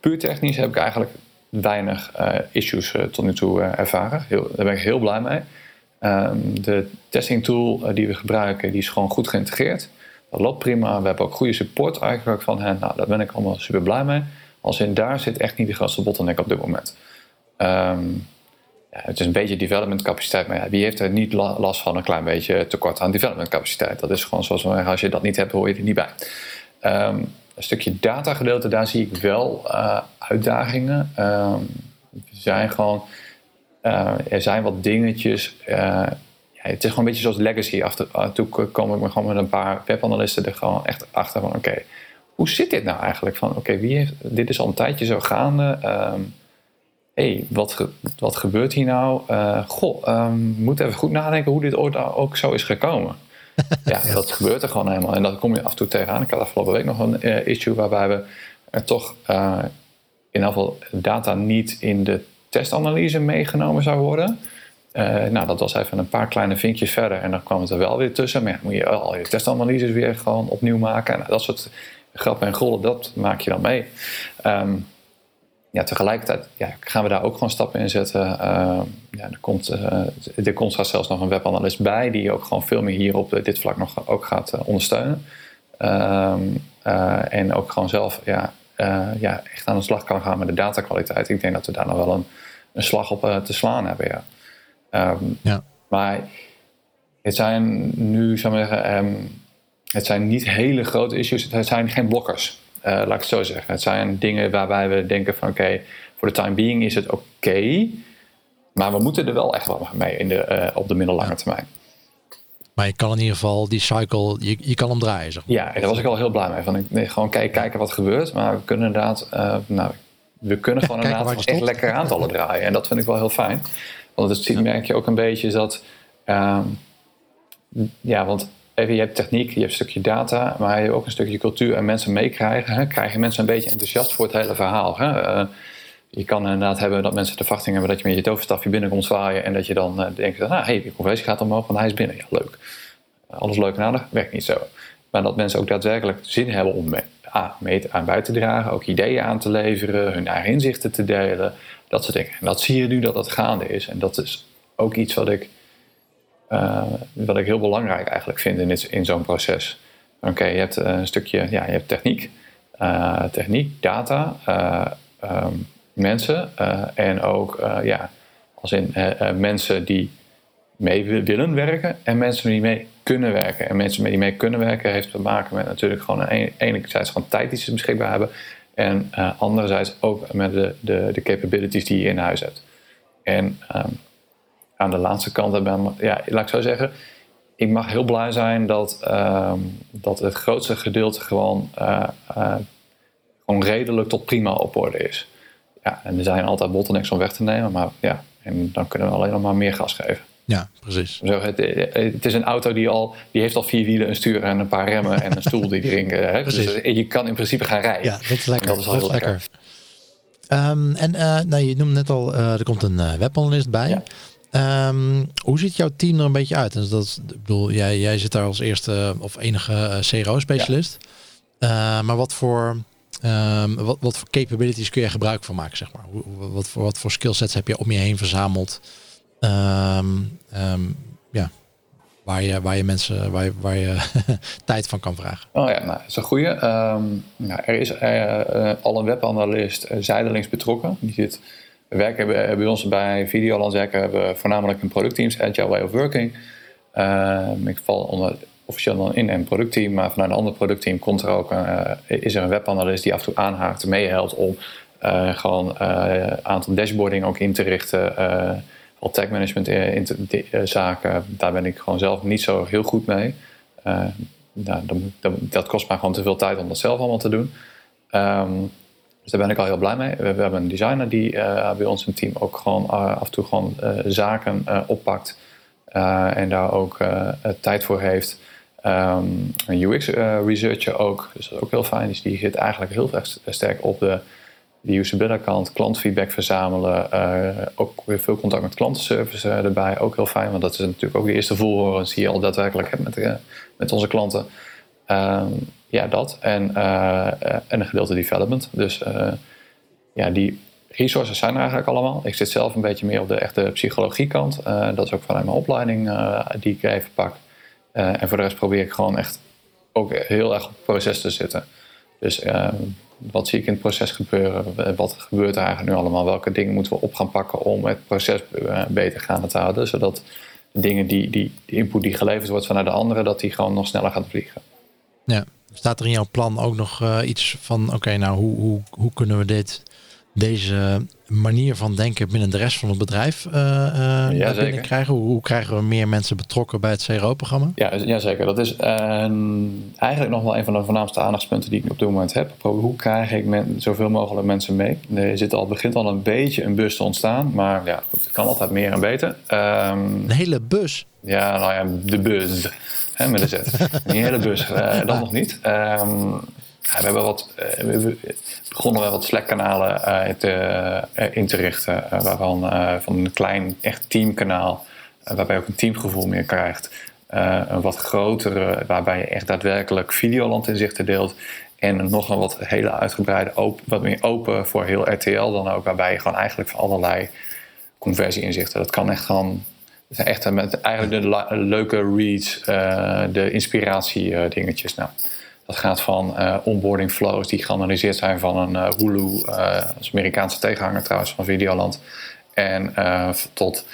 Puur technisch heb ik eigenlijk weinig uh, issues tot nu toe ervaren. Heel, daar ben ik heel blij mee. Um, de testing tool die we gebruiken, die is gewoon goed geïntegreerd. Dat loopt prima. We hebben ook goede support eigenlijk van hen. Nou, daar ben ik allemaal super blij mee. Als in daar zit echt niet de grootste bottleneck op dit moment. Um, het is een beetje development capaciteit, maar ja, wie heeft er niet last van een klein beetje tekort aan development capaciteit? Dat is gewoon zoals als je dat niet hebt, hoor je er niet bij. Um, een stukje datagedeelte, daar zie ik wel uh, uitdagingen. Er zijn gewoon, uh, er zijn wat dingetjes. Uh, ja, het is gewoon een beetje zoals legacy. Af toe kom ik me gewoon met een paar webanalisten er gewoon echt achter van, oké, hoe zit dit nou eigenlijk? Van, oké, wie heeft, dit is al een tijdje zo gaande. Um, hey, wat, wat gebeurt hier nou? Uh, goh, um, moet even goed nadenken hoe dit ooit ook zo is gekomen. [LAUGHS] ja, dat gebeurt er gewoon helemaal. En dat kom je af en toe tegenaan. Ik had afgelopen week nog een uh, issue waarbij we er toch uh, in ieder geval data niet in de testanalyse meegenomen zou worden. nou, dat was even een paar kleine vinkjes verder en dan kwam het er wel weer tussen. Maar ja, moet je al je testanalyses weer gewoon opnieuw maken. En dat soort grappen en grollen, dat maak je dan mee. Um, ja, tegelijkertijd ja, gaan we daar ook gewoon stappen in zetten. Uh, ja, er, komt, uh, er komt straks zelfs nog een webanalist bij die ook gewoon veel meer hier op dit vlak nog ook gaat uh, ondersteunen. Ehm, en ook gewoon zelf ja, ja, echt aan de slag kan gaan met de datakwaliteit. Ik denk dat we daar nog wel een, een slag op te slaan hebben. Ja. Um, ja. Maar het zijn nu, zou ik zeggen, um, het zijn niet hele grote issues. Het zijn geen blokkers. Uh, laat ik het zo zeggen. Het zijn dingen waarbij we denken van oké, voor de time being is het oké. maar we moeten er wel echt wel mee in de, uh, op de middellange termijn. Maar je kan in ieder geval die cycle, je, je kan hem draaien. Zeg maar. Ja, daar was ik al heel blij mee. Van, ik, nee, gewoon kijken, kijken wat er gebeurt. Maar we kunnen inderdaad, uh, nou, we kunnen gewoon ja, inderdaad echt lekker aantallen draaien. En dat vind ik wel heel fijn. Want het merk je ook een beetje dat, um, ja, want even, je hebt techniek, je hebt een stukje data, maar je hebt ook een stukje cultuur en mensen meekrijgen. Krijgen mensen een beetje enthousiast voor het hele verhaal. Hè? Uh, je kan inderdaad hebben dat mensen de verwachting hebben dat je met je toverstafje binnenkomt zwaaien en dat je dan uh, denkt, nou, hey, die conversie gaat omhoog, want hij is binnen. Ja, leuk. Alles leuk en aardig, werkt niet zo. Maar dat mensen ook daadwerkelijk zin hebben om mee, aan buiten te dragen, ook ideeën aan te leveren, hun eigen inzichten te delen, dat soort dingen. En dat zie je nu dat dat gaande is. En dat is ook iets wat ik uh, wat ik heel belangrijk eigenlijk vind in, in zo'n proces. Oké, je hebt een stukje, ja, je hebt techniek, uh, techniek, data, um, mensen en ook, ja, als in mensen die mee willen werken en mensen die mee kunnen werken. En mensen die mee kunnen werken heeft te maken met natuurlijk gewoon een, enerzijds gewoon tijd die ze beschikbaar hebben en anderzijds ook met de, de, de capabilities die je in huis hebt. En um, aan de laatste kant ben, ja, laat ik zo zeggen, ik mag heel blij zijn dat, uh, dat het grootste gedeelte gewoon, uh, uh, gewoon redelijk tot prima op orde is. Ja, en er zijn altijd bottlenecks om weg te nemen, maar ja, en dan kunnen we alleen nog maar meer gas geven. Ja, precies. Zo, het, het, is een auto die, al, die heeft al vier wielen, een stuur en een paar remmen en een stoel die erin. Hè? Dus je kan in principe gaan rijden. Ja, dat is lekker. dat is lekker. lekker. Um, en uh, nou, je noemde net al, uh, er komt een webanalist bij. Ja. Um, hoe ziet jouw team er een beetje uit? En dat, ik bedoel, jij, jij zit daar als eerste of enige uh, CRO-specialist. Ja. Uh, maar wat voor, um, wat, wat voor capabilities kun je gebruik van maken, zeg maar? Hoe, wat, voor, wat voor skillsets heb je om je heen verzameld? Um, ja, waar je, waar je mensen waar je, waar je [LAUGHS] tijd van kan vragen? Oh ja, nou, dat is een goede. Nou, er is uh, al een webanalist zijdelings betrokken. Die zit, we werken bij ons bij Videoland werken hebben voornamelijk een productteams, Agile Way of Working. Ehm, ik val onder officieel dan in een productteam, maar vanuit een ander productteam komt er ook, is er een webanalist die af en toe aanhaakt, meehelpt om gewoon een aantal dashboarding ook in te richten al tagmanagement eh, in eh, zaken, daar ben ik gewoon zelf niet zo heel goed mee. Nou, dat, kost mij gewoon te veel tijd om dat zelf allemaal te doen. Um, dus daar ben ik al heel blij mee. We, hebben een designer die uh, bij ons in team ook gewoon uh, af en toe gewoon zaken oppakt. en daar ook tijd voor heeft. Um, een UX-researcher ook, dus dat is ook heel fijn. Dus die zit eigenlijk heel sterk op de de usability kant, klantfeedback verzamelen. Ook weer veel contact met klantenservice erbij. Ook heel fijn, want dat is natuurlijk ook de eerste volhorens die je al daadwerkelijk hebt met, met onze klanten. Ehm, ja, dat. En, en een gedeelte development. Dus ja, die resources zijn er eigenlijk allemaal. Ik zit zelf een beetje meer op de echte psychologiekant. dat is ook vanuit mijn opleiding die ik even pak. en voor de rest probeer ik gewoon echt ook heel erg op het proces te zitten. Dus ehm, wat zie ik in het proces gebeuren? Wat gebeurt er eigenlijk nu allemaal? Welke dingen moeten we op gaan pakken om het proces eh, beter gaan te houden? Zodat de dingen die, die, die input die geleverd wordt vanuit de anderen, dat die gewoon nog sneller gaat vliegen. Ja, staat er in jouw plan ook nog uh, iets van, oké, nou hoe, hoe, hoe kunnen we dit deze manier van denken binnen de rest van het bedrijf uh, ja, krijgen? Hoe, hoe, krijgen we meer mensen betrokken bij het CRO-programma? Ja, ja, zeker. Dat is eigenlijk nog wel een van de voornaamste aandachtspunten die ik op dit moment heb. Hoe krijg ik men, zoveel mogelijk mensen mee? Er zit al, begint al een beetje een bus te ontstaan, maar ja, het kan altijd meer en beter. Um, een hele bus? Ja, nou ja, de bus. Hè, met een Z. een hele bus, uh, [LAUGHS] dat nog niet. Um, we hebben wat, eh, we begonnen we wat Slack-kanalen eh, te, in te richten. waarvan van een klein, echt teamkanaal, waarbij je ook een teamgevoel meer krijgt. een wat grotere, waarbij je echt daadwerkelijk videolandinzichten deelt. En nog een wat hele uitgebreide, open, wat meer open voor heel RTL dan ook. Waarbij je gewoon eigenlijk van allerlei conversie-inzichten. Dat kan echt gewoon. Het zijn echt met eigenlijk de leuke reads, de inspiratie dingetjes. Nou, dat gaat van onboarding flows die geanalyseerd zijn van een Hulu, als Amerikaanse tegenhanger trouwens van Videoland. En tot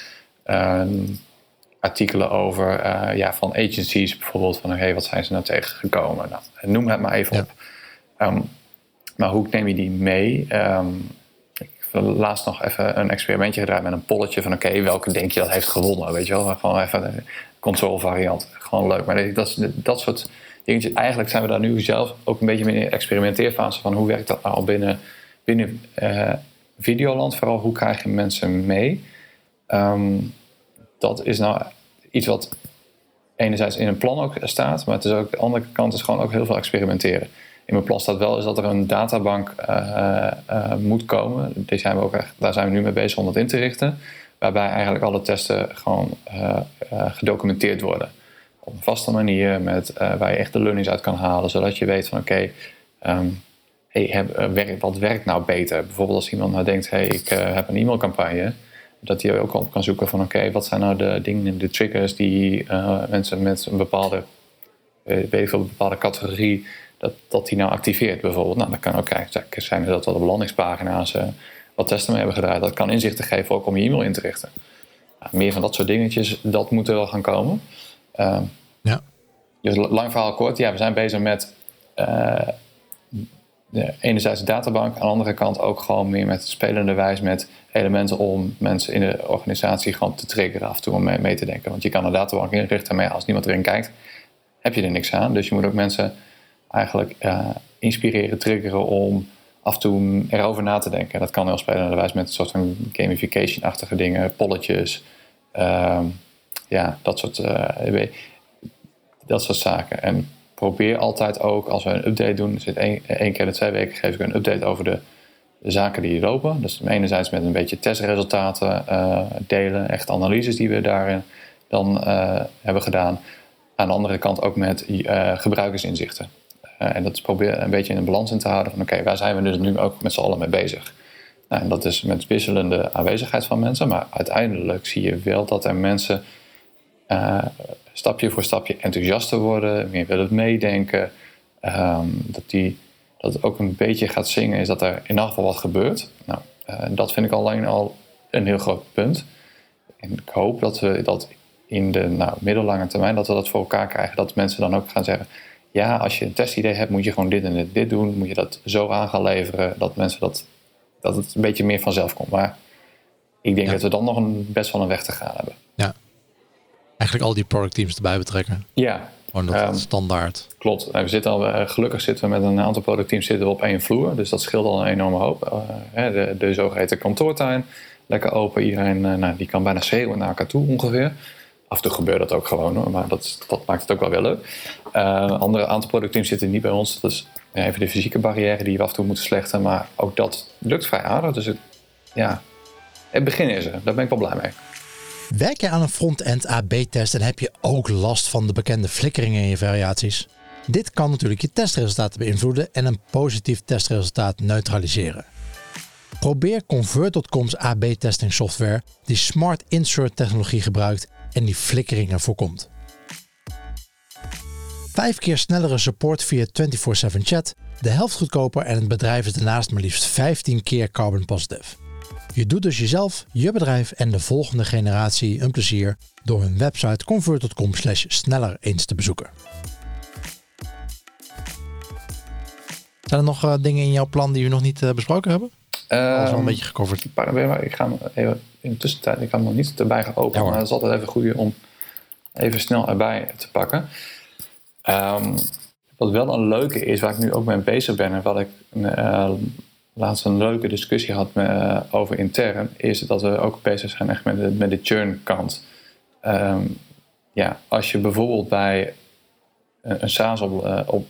artikelen over ja, van agencies bijvoorbeeld. Van hey, wat zijn ze nou tegengekomen? Nou, noem het maar even op. Um, maar hoe neem je die mee? Um, heb laatst nog even een experimentje gedaan met een polletje van oké, welke denk je dat heeft gewonnen? Weet je wel, gewoon even een console variant. Gewoon leuk. Maar dat, dat soort dingetjes. Eigenlijk zijn we daar nu zelf ook een beetje in de experimenteerfase van hoe werkt dat nou binnen, binnen uh, Videoland. Vooral hoe krijg je mensen mee. Ehm, dat is nou iets wat enerzijds in een plan ook staat, maar het is ook, de andere kant is gewoon ook heel veel experimenteren. In mijn plan staat wel is dat er een databank uh, uh, moet komen. Zijn we ook echt, daar zijn we nu mee bezig om dat in te richten. Waarbij eigenlijk alle testen gewoon gedocumenteerd worden op een vaste manier met, uh, waar je echt de learnings uit kan halen. Zodat je weet van oké, ehm, hey, heb, wat werkt nou beter? Bijvoorbeeld als iemand nou denkt, hey, ik uh, heb een e-mailcampagne. Dat hij ook op kan zoeken van oké, wat zijn nou de dingen, de triggers die uh, mensen met een bepaalde, weet ik veel, een bepaalde categorie, dat, dat die nou activeert bijvoorbeeld. Nou, dan kan ook kijken, zijn dat wat op landingspagina's wat testen mee hebben gedraaid. Dat kan inzichten geven ook om je e-mail in te richten. Nou, meer van dat soort dingetjes, dat moet er wel gaan komen. Ehm, ja. Dus lang verhaal kort, ja, we zijn bezig met uh, de, enerzijds de databank, aan de andere kant ook gewoon meer met spelende wijs met elementen om mensen in de organisatie gewoon te triggeren af en toe om mee, mee te denken. Want je kan een databank inrichten, maar als niemand erin kijkt, heb je er niks aan. Dus je moet ook mensen eigenlijk uh, inspireren, triggeren om af en toe erover na te denken. Dat kan heel spelende wijs met een soort van gamification-achtige dingen, polletjes. Ehm, ja, dat soort, uh, dat soort zaken. En probeer altijd ook, als we een update doen, zit één, één keer de twee weken geef ik een update over de, zaken die lopen. Dus enerzijds met een beetje testresultaten uh, delen, echt analyses die we daarin dan hebben gedaan. Aan de andere kant ook met gebruikersinzichten. En dat is proberen een beetje in een balans in te houden van oké, waar zijn we dus nu ook met z'n allen mee bezig? Nou, en dat is met wisselende aanwezigheid van mensen, maar uiteindelijk zie je wel dat er mensen uh, stapje voor stapje enthousiaster worden, meer willen meedenken. Ehm, dat, die, dat het ook een beetje gaat zingen, is dat er in ieder geval wat gebeurt. Nou, dat vind ik alleen al een heel groot punt. En ik hoop dat we dat in de nou, middellange termijn dat we dat voor elkaar krijgen. Dat mensen dan ook gaan zeggen: ja, als je een testidee hebt, moet je gewoon dit en dit, doen. Moet je dat zo aan gaan leveren. Dat mensen dat, dat het een beetje meer vanzelf komt. Maar ik denk dat we dan nog een, best wel een weg te gaan hebben. Ja. Eigenlijk al die productteams erbij betrekken. Ja. Gewoon dat um, standaard. Klopt. We zitten al, eh, gelukkig zitten we met een aantal productteams zitten we op één vloer. Dus dat scheelt al een enorme hoop. Uh, de, de zogeheten kantoortuin. Lekker open. Iedereen uh, nou, die kan bijna schreeuwen naar elkaar toe ongeveer. Af en toe gebeurt dat ook gewoon hoor, maar dat, dat maakt het ook wel weer leuk. Uh, andere aantal productteams zitten niet bij ons. Dat is even de fysieke barrière die we af en toe moeten slechten. Maar ook dat lukt vrij aardig. Dus het, ja, het begin is er. Daar ben ik wel blij mee. Werk je aan een front-end AB-test en heb je ook last van de bekende flikkeringen in je variaties? Dit kan natuurlijk je testresultaten beïnvloeden en een positief testresultaat neutraliseren. Probeer Convert.com's AB-testing software die Smart Insert technologie gebruikt en die flikkeringen voorkomt. Vijf keer snellere support via 24/7 chat, de helft goedkoper en het bedrijf is daarnaast maar liefst 15 keer carbon positive. Je doet dus jezelf, je bedrijf en de volgende generatie een plezier door hun website convert.com sneller eens te bezoeken. Zijn er nog uh, dingen in jouw plan die we nog niet uh, besproken hebben? Alles al een ehm, beetje gecoverd. Ik ga even in de tussentijd, ik hem nog niet erbij geopend, ja, maar het is altijd even goed om even snel erbij te pakken. Um, wat wel een leuke is, waar ik nu ook mee bezig ben en wat ik uh, laatst een leuke discussie had met, uh, over intern, is dat we ook bezig zijn echt met de, met de churn kant. Um, ja, als je bijvoorbeeld bij een, een SaaS op, uh, op,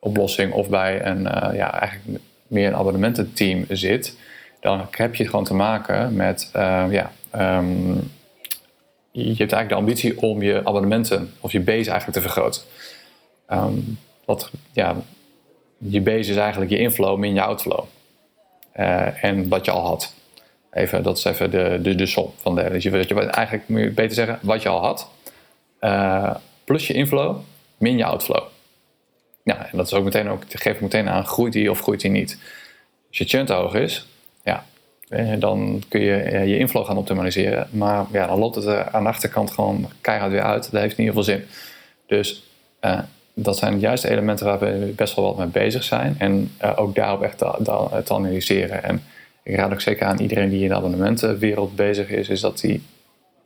oplossing of bij een, ja, eigenlijk meer een abonnemententeam zit, dan heb je gewoon te maken met, uh, ja, um, je hebt eigenlijk de ambitie om je abonnementen of je base eigenlijk te vergroten. Um, wat, ja, je base is eigenlijk je inflow min je outflow. Uh, en wat je al had. Even, dat is even de, de, de som van de. Dus je, je eigenlijk moet je beter zeggen wat je al had. Uh, plus je inflow min je outflow. Ja, en dat is ook meteen ook, geeft meteen aan, groeit die of groeit die niet. Als je churn hoog is, ja, eh, dan kun je eh, je inflow gaan optimaliseren. Maar ja, dan loopt het aan de achterkant gewoon keihard weer uit. Dat heeft niet heel veel zin. Dus uh, dat zijn juist elementen waar we best wel wat mee bezig zijn. En ook daarop echt te, te, analyseren. En ik raad ook zeker aan iedereen die in de abonnementenwereld bezig is, is dat die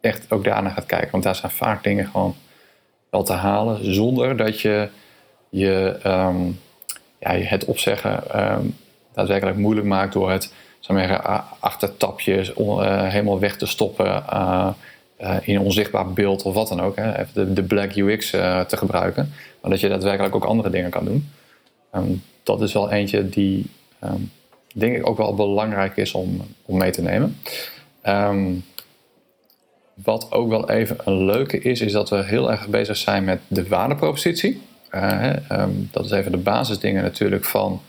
echt ook daarna gaat kijken. Want daar zijn vaak dingen gewoon wel te halen zonder dat je je, um, ja, het opzeggen um, daadwerkelijk moeilijk maakt door het maar, achtertapjes uh, helemaal weg te stoppen uh, uh, in een onzichtbaar beeld of wat dan ook. Hè. De, de black UX te gebruiken. Maar dat je daadwerkelijk ook andere dingen kan doen. Um, dat is wel eentje die denk ik ook wel belangrijk is om, om mee te nemen. Wat ook wel even een leuke is, is dat we heel erg bezig zijn met de waardepropositie. Dat is even de basisdingen natuurlijk van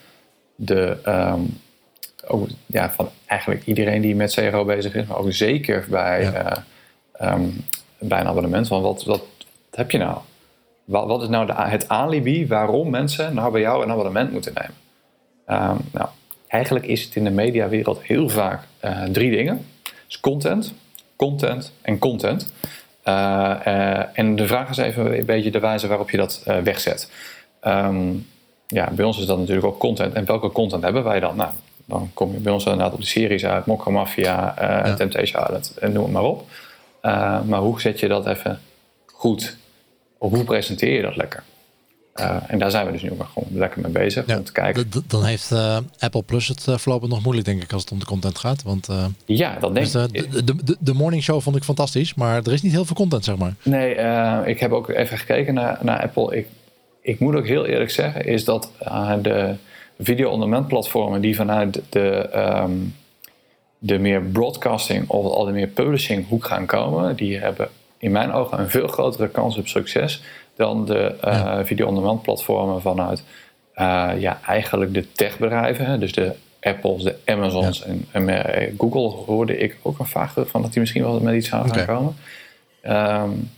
de, um, ook, ja, van eigenlijk iedereen die met CRO bezig is, maar ook zeker bij, ja. uh, um, bij een abonnement. Van wat, wat, heb je nou? Wat, wat is nou de, het alibi waarom mensen nou bij jou een abonnement moeten nemen? Nou, eigenlijk is het in de mediawereld heel vaak uh, drie dingen. Dus content, content en content. Uh, uh, en de vraag is even een beetje de wijze waarop je dat wegzet. Um, ja, bij ons is dat natuurlijk ook content. En welke content hebben wij dan? Nou, dan kom je bij ons inderdaad op de series uit, Mokka Mafia, uh, ja. Temptation Island en noem het maar op. Uh, maar hoe zet je dat even goed? Of hoe presenteer je dat lekker? Uh, en daar zijn we dus nu ook gewoon lekker mee bezig ja, om te kijken. Dan heeft uh, Apple Plus het uh, voorlopig nog moeilijk, denk ik, als het om de content gaat. Want, ja, dat denk dus, ik. De, de, de, morning show vond ik fantastisch, maar er is niet heel veel content, zeg maar. Nee, ik heb ook even gekeken naar, naar Apple. Ik ik moet ook heel eerlijk zeggen, is dat de video-on-demand platformen die vanuit de, um, de meer broadcasting of al de meer publishing hoek gaan komen, die hebben in mijn ogen een veel grotere kans op succes dan de uh, ja. video-on-demand platformen vanuit uh, ja, eigenlijk de techbedrijven, dus de Apples, de Amazons ja. en, en Google hoorde ik ook een vaag van dat die misschien wel met iets aan gaan okay. komen. Um,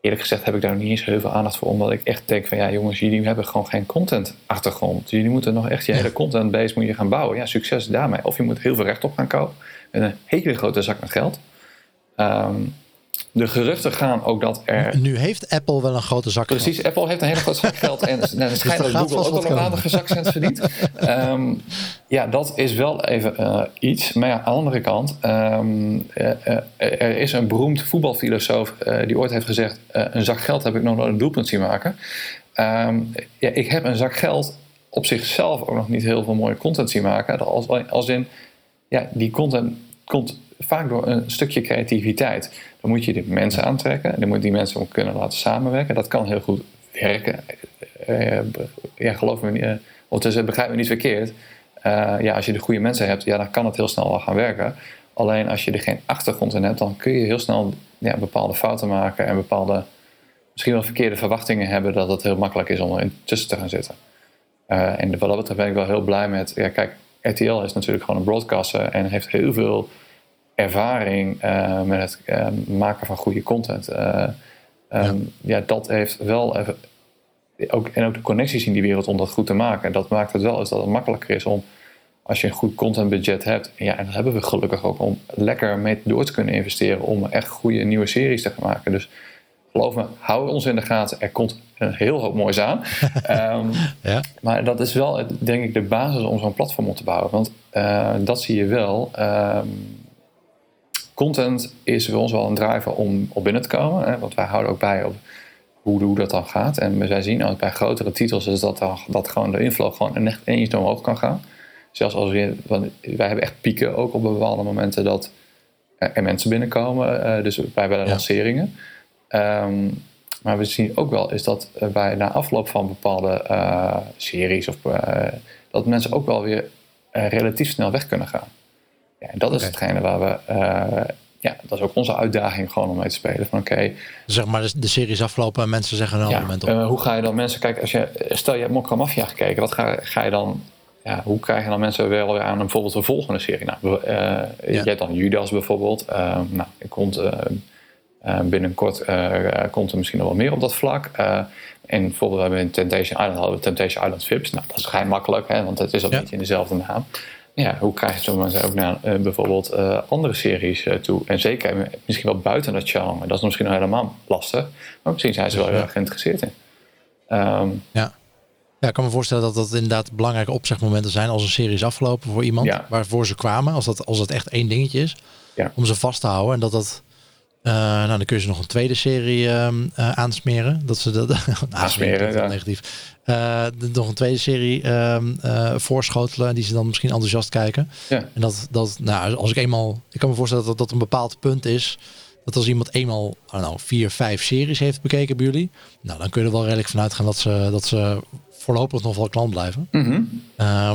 eerlijk gezegd heb ik daar niet eens heel veel aandacht voor. Omdat ik echt denk van ja jongens, jullie hebben gewoon geen content achtergrond. Jullie moeten nog echt je hele content base moet je gaan bouwen. Ja, succes daarmee. Of je moet heel veel recht op gaan kopen. Met een hele grote zak met geld. Um, de geruchten gaan ook dat er. Nu heeft Apple wel een grote zak Precies, Apple heeft een hele grote zak geld. En [LAUGHS] nou, er schijnt dus dat Google ook wel een aardige zakcent verdient. um, [LAUGHS] ja, dat is wel even uh, iets. Maar ja, aan de andere kant, um, uh, uh, er is een beroemd voetbalfilosoof die ooit heeft gezegd: een zak geld heb ik nog nooit een doelpunt zien maken. Um, ja, ik heb een zak geld op zichzelf ook nog niet heel veel mooie content zien maken. Als, als in, ja, die content komt vaak door een stukje creativiteit. Dan moet je de mensen aantrekken. Dan moet die mensen ook kunnen laten samenwerken. Dat kan heel goed werken. Uh, ja, geloof me niet. Of dus, begrijp me niet verkeerd. Uh, ja, als je de goede mensen hebt, ja, dan kan het heel snel wel gaan werken. Alleen als je er geen achtergrond in hebt, dan kun je heel snel ja, bepaalde fouten maken en bepaalde, misschien wel verkeerde verwachtingen hebben dat het heel makkelijk is om erin tussen te gaan zitten. en wat dat betreft ben ik wel heel blij met. Ja, kijk, RTL is natuurlijk gewoon een broadcaster en heeft heel veel ervaring uh, met het uh, maken van goede content. Uh, um, ja. ja. dat heeft wel even. Ook, en ook de connecties in die wereld om dat goed te maken. Dat maakt het wel eens dat het makkelijker is om. Als je een goed contentbudget hebt, ja, en dat hebben we gelukkig ook, om lekker mee door te kunnen investeren om echt goede nieuwe series te gaan maken. Dus geloof me, hou ons in de gaten. Er komt een heel hoop moois aan. um, [LAUGHS] ja. Maar dat is wel, denk ik, de basis om zo'n platform op te bouwen. Want dat zie je wel. Um, content is voor ons wel een driver om op binnen te komen. Hè, want wij houden ook bij op hoe, hoe dat dan gaat. En wij zien ook bij grotere titels is dat, dan, dat gewoon de inflow gewoon echt eens omhoog kan gaan. Zelfs als we, want wij hebben echt pieken ook op bepaalde momenten dat er mensen binnenkomen. Uh, dus bij de lanceringen. Um, maar we zien ook wel is dat bij na afloop van bepaalde uh, series of uh, dat mensen ook wel weer relatief snel weg kunnen gaan. Ja, en dat is hetgene waar we. Uh, ja, dat is ook onze uitdaging gewoon om mee te spelen. Van oké. zeg maar, de, serie is afgelopen en mensen zeggen een ja, moment op. Uh, hoe ga je dan mensen kijken? Als je, stel je hebt Mokka Mafia gekeken, wat ga, ga je dan. Ja, hoe krijg je dan mensen wel weer aan een, bijvoorbeeld een volgende serie? Nou, uh, ja. Je hebt dan Judas bijvoorbeeld. nou, ik komt. binnenkort komt er misschien nog wel meer op dat vlak. en bijvoorbeeld we hebben in Temptation Island hadden we Temptation Island Vips. Nou, dat is vrij makkelijk, hè, want het is ook niet in dezelfde naam ja, hoe krijg je zomaar ook naar uh, bijvoorbeeld uh, andere series uh, toe? En zeker misschien wel buiten dat genre. Dat is misschien nog helemaal lastig. Maar misschien zijn ze wel heel erg geïnteresseerd in. Um, ja. ja, ik kan me voorstellen dat dat inderdaad belangrijke opzegmomenten zijn als een serie is afgelopen voor iemand. Ja. Waarvoor ze kwamen. Als dat, als dat echt één dingetje is. Ja. Om ze vast te houden. En dat dat nou, dan kun je ze nog een tweede serie uh, aansmeren. Dat ze dat [LAUGHS] aansmeren, ja. negatief. Uh, nog een tweede serie ehm, voorschotelen die ze dan misschien enthousiast kijken. Ja. En dat, dat, nou, als ik eenmaal, ik kan me voorstellen dat dat een bepaald punt is. Dat als iemand eenmaal, nou, vier, vijf series heeft bekeken bij jullie, nou, dan kun je er wel redelijk vanuit gaan dat ze, dat ze voorlopig nog wel klant blijven. Mm -hmm.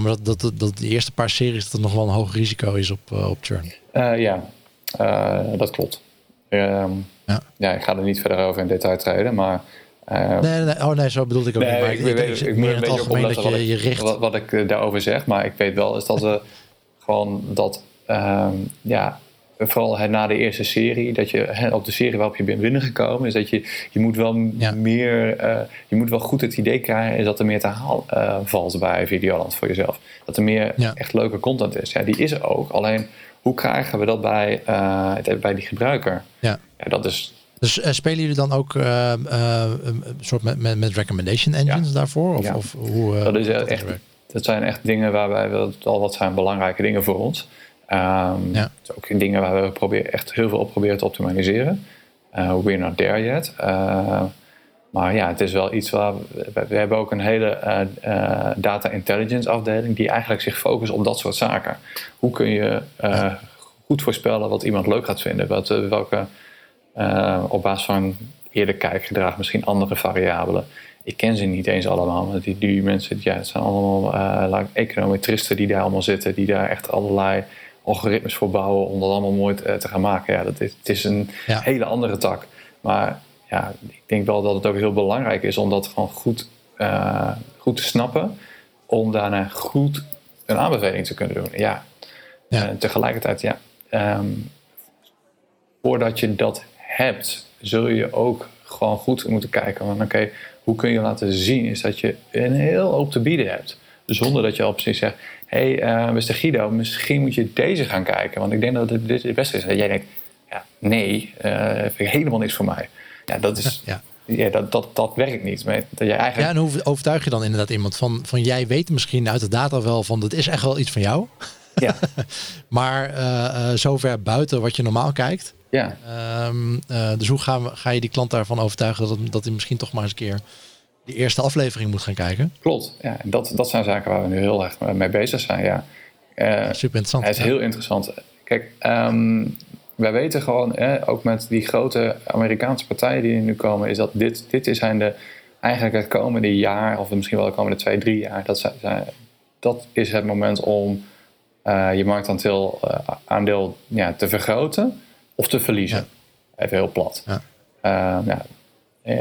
maar dat, dat, dat, de eerste paar series dat er nog wel een hoog risico is op, op churn. ja, dat klopt. Um, ja. ja, ik ga er niet verder over in detail treden, maar... Uh, nee, nee, oh nee, zo bedoel ik ook nee, niet. Maar ik, ik, weet, ik, meer het algemeen dat je, je richt... Wat, wat, ik eh, daarover zeg, maar ik weet wel is dat we gewoon dat... Um, ja, vooral na de eerste serie, dat je op de serie waarop je bent binnengekomen, is dat je, je moet wel ja. meer, uh, je moet wel goed het idee krijgen, is dat er meer te haal valt bij Videoland voor jezelf. Dat er meer ja. echt leuke content is. Ja, die is er ook. Alleen hoe krijgen we dat bij, bij die gebruiker? Ja. ja dat is... Dus uh, spelen jullie dan ook uh, een soort met, met, met recommendation engines ja. daarvoor? Of, ja. of hoe, dat, is echt, dat zijn echt dingen waarbij we al wat zijn belangrijke dingen voor ons. Um, ja. Het ook dingen waar we proberen, echt heel veel op proberen te optimaliseren. We're not there yet. Maar ja, het is wel iets waar we, we hebben ook een hele uh, uh, data intelligence afdeling die eigenlijk zich focust op dat soort zaken. Hoe kun je uh, goed voorspellen wat iemand leuk gaat vinden? Wat, welke op basis van eerder kijkgedrag, misschien andere variabelen. Ik ken ze niet eens allemaal, maar die, die mensen, ja, het zijn allemaal econometristen die daar allemaal zitten, die daar echt allerlei algoritmes voor bouwen om dat allemaal mooi te, te gaan maken. Ja, dat is, het is een hele andere tak. Maar ja, ik denk wel dat het ook heel belangrijk is om dat gewoon goed, uh, goed te snappen. Om daarna goed een aanbeveling te kunnen doen. Ja. ja. Tegelijkertijd, ja. Um, voordat je dat hebt, zul je ook gewoon goed moeten kijken. Want oké, hoe kun je laten zien is dat je een heel hoop te bieden hebt. Zonder dat je al precies zegt, hé hey, uh, Mr. Guido, misschien moet je deze gaan kijken. Want ik denk dat dit, dit het beste is. En jij denkt, ja, nee, uh, vind ik helemaal niks voor mij. Ja, dat is... Ja. Ja, dat, dat, dat werkt niet. Maar dat jij eigenlijk... Ja, en hoe overtuig je dan inderdaad iemand van, van jij weet misschien uit de data wel van dat is echt wel iets van jou. Ja. [LAUGHS] maar uh, zover buiten wat je normaal kijkt. Ja. Um, uh, dus hoe gaan we, ga je die klant daarvan overtuigen dat, dat hij misschien toch maar eens een keer die eerste aflevering moet gaan kijken? Klopt. Ja, dat, dat zijn zaken waar we nu heel erg mee bezig zijn. Ja. Super interessant. Het is heel interessant. Kijk, um, wij weten gewoon, ook met die grote Amerikaanse partijen die er nu komen, is dat dit, dit is zijn de, eigenlijk het komende jaar, of misschien wel de komende twee, drie jaar, dat, zijn, dat is het moment om uh, je marktaandeel uh, aandeel, ja, te vergroten of te verliezen. Even heel plat. Ja. Uh, ja,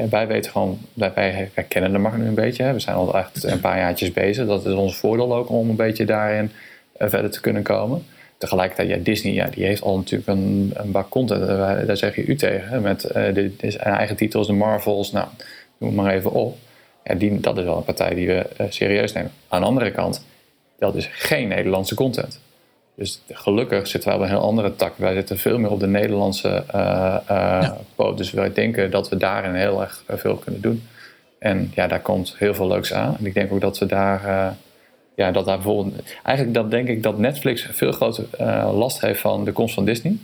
wij weten gewoon, wij, wij, kennen de markt nu een beetje. Hè. We zijn al echt een paar jaartjes bezig. Dat is ons voordeel ook om een beetje daarin verder te kunnen komen. Tegelijkertijd, ja, Disney ja, die heeft al natuurlijk een, een bak content. Daar zeg je u tegen. Met uh, dit is eigen titels, de Marvels. Nou, noem maar even op. Ja, die, dat is wel een partij die we uh, serieus nemen. Aan de andere kant, dat is geen Nederlandse content. Dus gelukkig zitten wij op een heel andere tak. Wij zitten veel meer op de Nederlandse uh, ja. Dus wij denken dat we daarin heel erg veel kunnen doen. En ja, daar komt heel veel leuks aan. En ik denk ook dat we daar ja, dat daar bijvoorbeeld. Eigenlijk dat denk ik dat Netflix veel groter last heeft van de komst van Disney.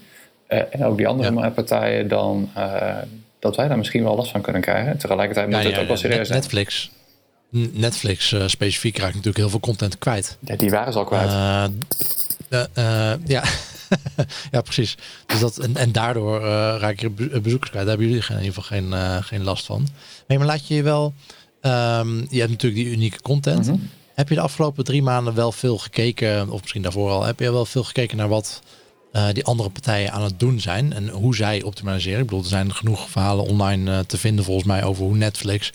En ook die andere partijen dan. Dat wij daar misschien wel last van kunnen krijgen. Tegelijkertijd moet ja, het ook wel serieus zijn. Netflix. Netflix specifiek raakt natuurlijk heel veel content kwijt. Ja, die waren ze al kwijt. ja. [LAUGHS] ja, precies. Dus dat, en, en daardoor raak je bezoekers kwijt. Daar hebben jullie in ieder geval geen, geen last van. Nee, maar laat je je wel. Um, je hebt natuurlijk die unieke content. Mm -hmm. Heb je de afgelopen drie maanden wel veel gekeken, of misschien daarvoor al, heb je wel veel gekeken naar wat uh, die andere partijen aan het doen zijn en hoe zij optimaliseren? Ik bedoel, er zijn genoeg verhalen online uh, te vinden volgens mij over hoe Netflix,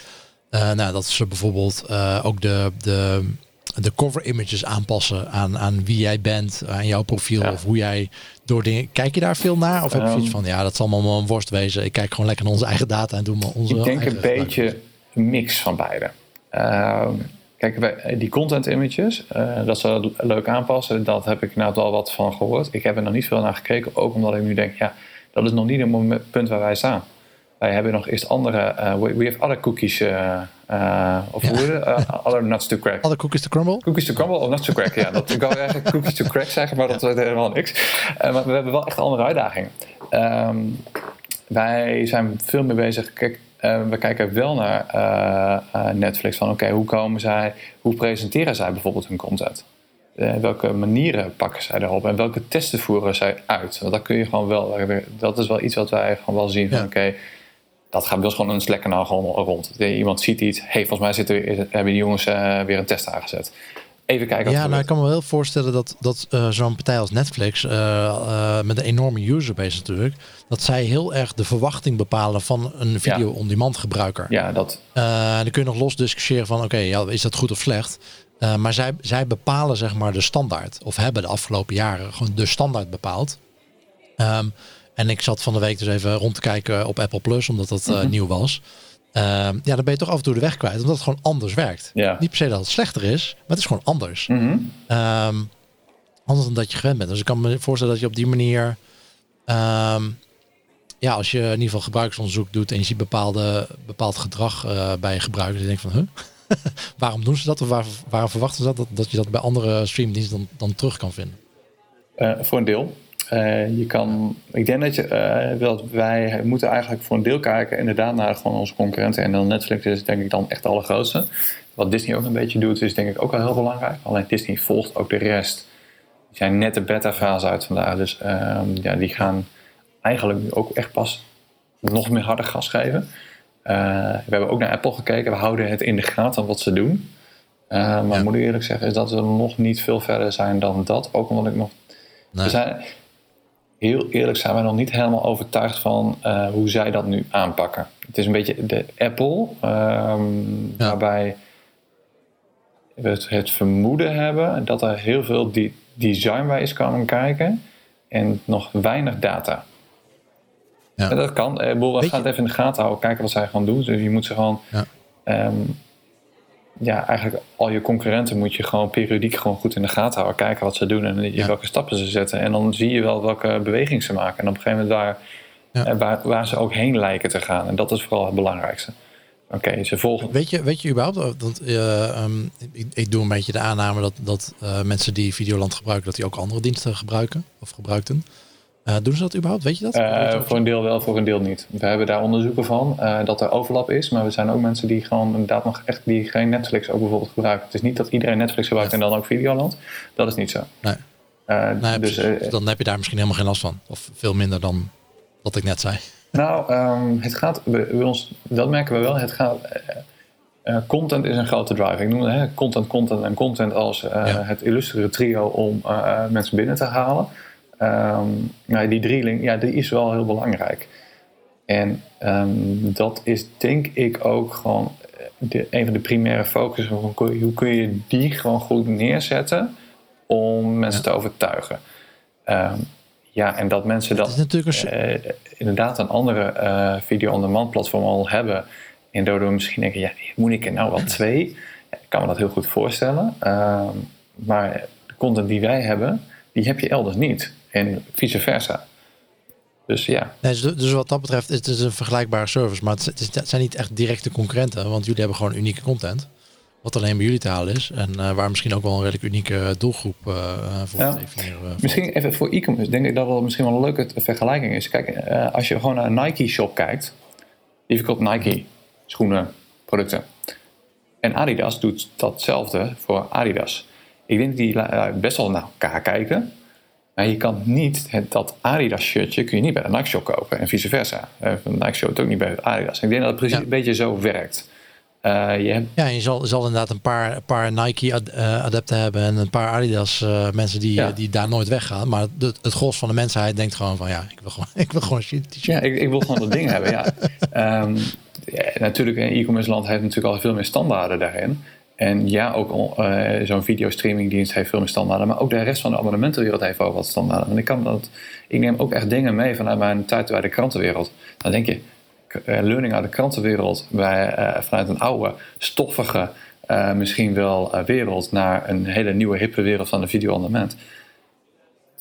uh, nou, dat ze bijvoorbeeld ook de, de, de cover images aanpassen aan, aan wie jij bent, aan jouw profiel ja. of hoe jij door dingen. Kijk je daar veel naar? Of heb je iets van, ja, dat zal allemaal een worst wezen. Ik kijk gewoon lekker naar onze eigen data en doe maar onze. Ik denk een beetje een mix van beide. Uh, Kijk, eh, die content images, uh, dat ze leuk aanpassen, dat heb ik nou wel wat van gehoord. Ik heb er nog niet veel naar gekeken, ook omdat ik nu denk, ja, dat is nog niet het punt waar wij staan. Wij hebben nog eerst andere, uh, we, we have other cookies, of hoe ja. other nuts to crack. Other cookies to crumble? Cookies to crumble of nuts to crack, ja. Dat, [LAUGHS] ik wou eigenlijk cookies to crack zeggen, maar dat is helemaal niks. maar we hebben wel echt andere uitdagingen. Um, wij zijn veel meer bezig, kijk, uh, we kijken wel naar uh, Netflix van oké, okay, hoe komen zij, hoe presenteren zij bijvoorbeeld hun content? welke manieren pakken zij erop en welke testen voeren zij uit? Want dat kun je gewoon wel, dat is wel iets wat wij gewoon wel zien van ja. oké, okay, dat gaat wel gewoon een slekker gewoon rond. Iemand ziet iets, hey, volgens mij zitten, hebben die jongens weer een test aangezet even kijken. Ja, nou, ik kan me wel voorstellen dat, dat uh, zo'n partij als Netflix, uh, uh, met een enorme userbase natuurlijk, dat zij heel erg de verwachting bepalen van een video-on-demand gebruiker. Ja, dat. dan kun je nog los discussiëren van, oké, ja, is dat goed of slecht? maar zij, zij bepalen zeg maar de standaard, of hebben de afgelopen jaren gewoon de standaard bepaald. Um, en ik zat van de week dus even rond te kijken op Apple Plus, omdat dat mm -hmm. nieuw was. Uh, ja, dan ben je toch af en toe de weg kwijt, omdat het gewoon anders werkt. Niet per se dat het slechter is, maar het is gewoon anders. Mm -hmm. um, anders dan dat je gewend bent. Dus ik kan me voorstellen dat je op die manier, um, ja, als je in ieder geval gebruiksonderzoek doet en je ziet bepaalde, bepaald gedrag uh, bij gebruikers, dan denk je van, huh? [LAUGHS] waarom doen ze dat? Of waar, waarom verwachten ze dat? dat? Dat je dat bij andere streamdiensten dan, dan terug kan vinden? Uh, voor een deel. Uh, je kan, ik denk dat, je, uh, dat wij moeten eigenlijk voor een deel kijken inderdaad naar gewoon onze concurrenten. En dan Netflix is denk ik dan echt de allergrootste. Wat Disney ook een beetje doet is denk ik ook wel heel belangrijk. Alleen Disney volgt ook de rest. Die zijn net de beta-fase uit vandaag. Dus uh, ja, die gaan eigenlijk ook echt pas nog meer harder gas geven. we hebben ook naar Apple gekeken. We houden het in de gaten wat ze doen. maar ja. moet ik eerlijk zeggen is dat we nog niet veel verder zijn dan dat. Ook omdat ik nog... Nee. We zijn, heel eerlijk zijn wij nog niet helemaal overtuigd van uh, hoe zij dat nu aanpakken. Het is een beetje de Apple, um, ja. waarbij we het, het, vermoeden hebben dat er heel veel die design bij is komen kijken en nog weinig data. Ja. dat kan. We gaan het even in de gaten houden, kijken wat zij gaan doen. Dus je moet ze gewoon... Ja. Ehm, ja, eigenlijk al je concurrenten moet je gewoon periodiek gewoon goed in de gaten houden. Kijken wat ze doen en welke stappen ze zetten. En dan zie je wel welke beweging ze maken. En op een gegeven moment waar, ja. waar, waar, ze ook heen lijken te gaan. En dat is vooral het belangrijkste. Oké, ze volgen. Weet je, weet je überhaupt, want, uh, ik, ik, doe een beetje de aanname dat, dat uh, mensen die Videoland gebruiken, dat die ook andere diensten gebruiken of gebruikten. Uh, doen ze dat überhaupt? Weet je dat? Uh, voor een deel wel, voor een deel niet. We hebben daar onderzoeken van uh, dat er overlap is. Maar we zijn ook mensen die gewoon inderdaad nog echt die geen Netflix ook bijvoorbeeld gebruiken. Het is niet dat iedereen Netflix gebruikt en dan ook Videoland. Dat is niet zo. Nee. nee dus, dan heb je daar misschien helemaal geen last van. Of veel minder dan wat ik net zei. Nou, um, het gaat bij ons, dat merken we wel. Het gaat, content is een grote drive. Ik noem het content, content en content als het illustere trio om mensen binnen te halen. Um, nou, die drieling, ja, die is wel heel belangrijk. En um, dat is denk ik ook gewoon eh, de, een van de primaire focussen. Hoe kun je die gewoon goed neerzetten om mensen te overtuigen? Um, ja, en dat mensen dat, dat uh, inderdaad een andere uh, video-on-demand platform al hebben. En daardoor misschien denken, ja, moet ik er nou wel twee? ik kan me dat heel goed voorstellen. maar de content die wij hebben, die heb je elders niet en vice versa. Dus ja. Nee, dus, dus wat dat betreft is het een vergelijkbare service, maar het, zijn niet echt directe concurrenten, want jullie hebben gewoon unieke content. Wat alleen bij jullie te halen is. En uh, waar misschien ook wel een redelijk unieke doelgroep uh, voor ja. definiëren. Misschien even voor e-commerce. Denk ik dat dat misschien wel een leuke vergelijking is. Kijk, uh, als je gewoon naar een Nike shop kijkt. Die verkoopt Nike schoenen, producten. En Adidas doet datzelfde voor Adidas. Ik denk dat die best wel naar elkaar kijken. Maar je kan niet het, dat Adidas shirtje kun je niet bij de Nike Shop kopen en vice versa. Uh, de Nike Shop het ook niet bij Adidas. Ik denk dat het precies een beetje zo werkt. Uh, je hebt... Ja, je zal, zal inderdaad een paar, paar Nike ad, uh, adepten hebben en een paar Adidas uh, mensen die, die daar nooit weggaan. Maar het, het gros van de mensheid denkt gewoon van ja, ik wil gewoon, [LAUGHS] ik wil gewoon shit. Ja, ik, ik wil gewoon dat ding hebben. Ja. Um, [LAUGHS] ja, natuurlijk, een e-commerce land heeft natuurlijk al veel meer standaarden daarin. En ja, ook uh, zo'n videostreamingdienst heeft veel meer standaarden. Maar ook de rest van de abonnementenwereld heeft ook wat standaarden. En ik, kan dat, ik neem ook echt dingen mee vanuit mijn tijd bij de krantenwereld. Dan denk je, uh, learning uit de krantenwereld bij, uh, vanuit een oude, stoffige, misschien wel wereld naar een hele nieuwe, hippe wereld van de video-on-demand.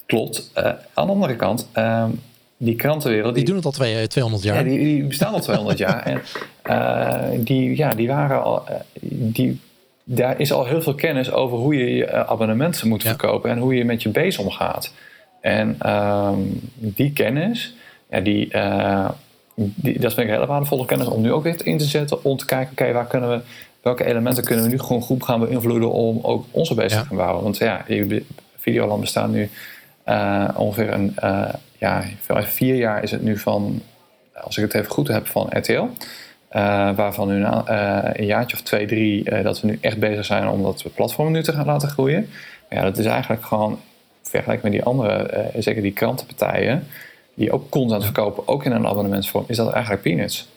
Klopt. aan de andere kant, ehm, die krantenwereld. Die, die, doen het al twee, 200 jaar. Ja, die, die bestaan al 200 jaar. En die, ja, die waren al. die daar is al heel veel kennis over hoe je je eh, abonnementen moet verkopen en hoe je met je base omgaat. En ehm, die kennis, ja, die, uh, die, dat vind ik hele waardevolle kennis om nu ook weer in te zetten. Om te kijken, oké, waar kunnen we, welke elementen kunnen we nu gewoon goed gaan beïnvloeden om ook onze base te gaan bouwen. Want ja, Videoland bestaat nu uh, ongeveer een, ja, vier jaar is het nu van, als ik het even goed heb, van RTL. Uh, waarvan nu een, uh, een, jaartje of twee, drie, uh, dat we nu echt bezig zijn om dat platform nu te gaan laten groeien. Maar ja, dat is eigenlijk gewoon, vergelijk met die andere, zeker die krantenpartijen, die ook content verkopen, ook in een abonnementsvorm, is dat eigenlijk peanuts.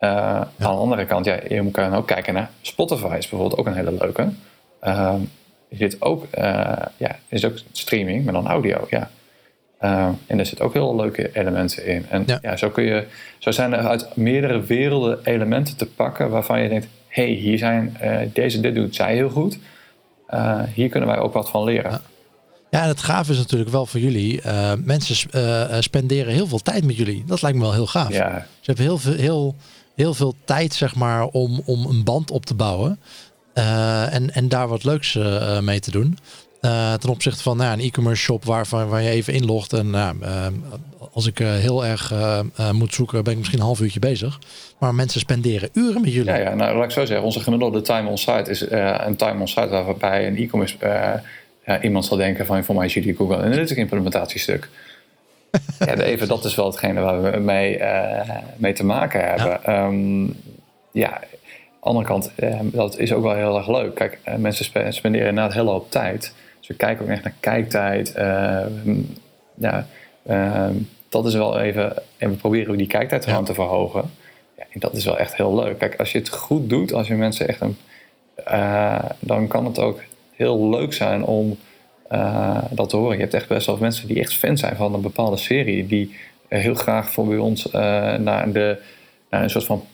Ja. Aan de andere kant, ja, je kan ook kijken naar Spotify, is bijvoorbeeld ook een hele leuke. je zit ook, ja, is ook streaming, maar dan audio, ja. Uh, en er zitten ook heel leuke elementen in. En ja. zo, kun je, zo zijn er uit meerdere werelden elementen te pakken waarvan je denkt: hé, hey, hier zijn uh, deze, dit doet zij heel goed. Uh, hier kunnen wij ook wat van leren. Ja. ja, en het gaaf is natuurlijk wel voor jullie. mensen spenderen heel veel tijd met jullie. Dat lijkt me wel heel gaaf. Ja. Ze hebben heel veel, heel, heel veel tijd, zeg maar, om, om een band op te bouwen. en, en daar wat leuks mee te doen. Uh, ten opzichte van nou, een e-commerce shop waarvan waar je even inlogt. En uh, als ik uh, heel erg moet zoeken, ben ik misschien een half uurtje bezig. Maar mensen spenderen uren met jullie. Ja, ja nou laat ik zo zeggen. Onze gemiddelde time on site is een time on site waarbij een e-commerce iemand zal denken van voor mij is jullie Google Analytics implementatiestuk. ja, even, dat is wel hetgene waar we mee, mee te maken hebben. Ja, um, ja andere kant, dat is ook wel heel erg leuk. Kijk, mensen spenderen inderdaad heel hoop tijd. Dus we kijken ook echt naar kijktijd. Uh, ja, uh, dat is wel even. En we proberen die kijktijd gewoon te verhogen. Ja, en dat is wel echt heel leuk. Kijk, als je het goed doet, als je mensen echt een. Uh, dan kan het ook heel leuk zijn om dat te horen. Je hebt echt best wel mensen die echt fan zijn van een bepaalde serie. Die heel graag voor bij ons naar, de, naar een soort van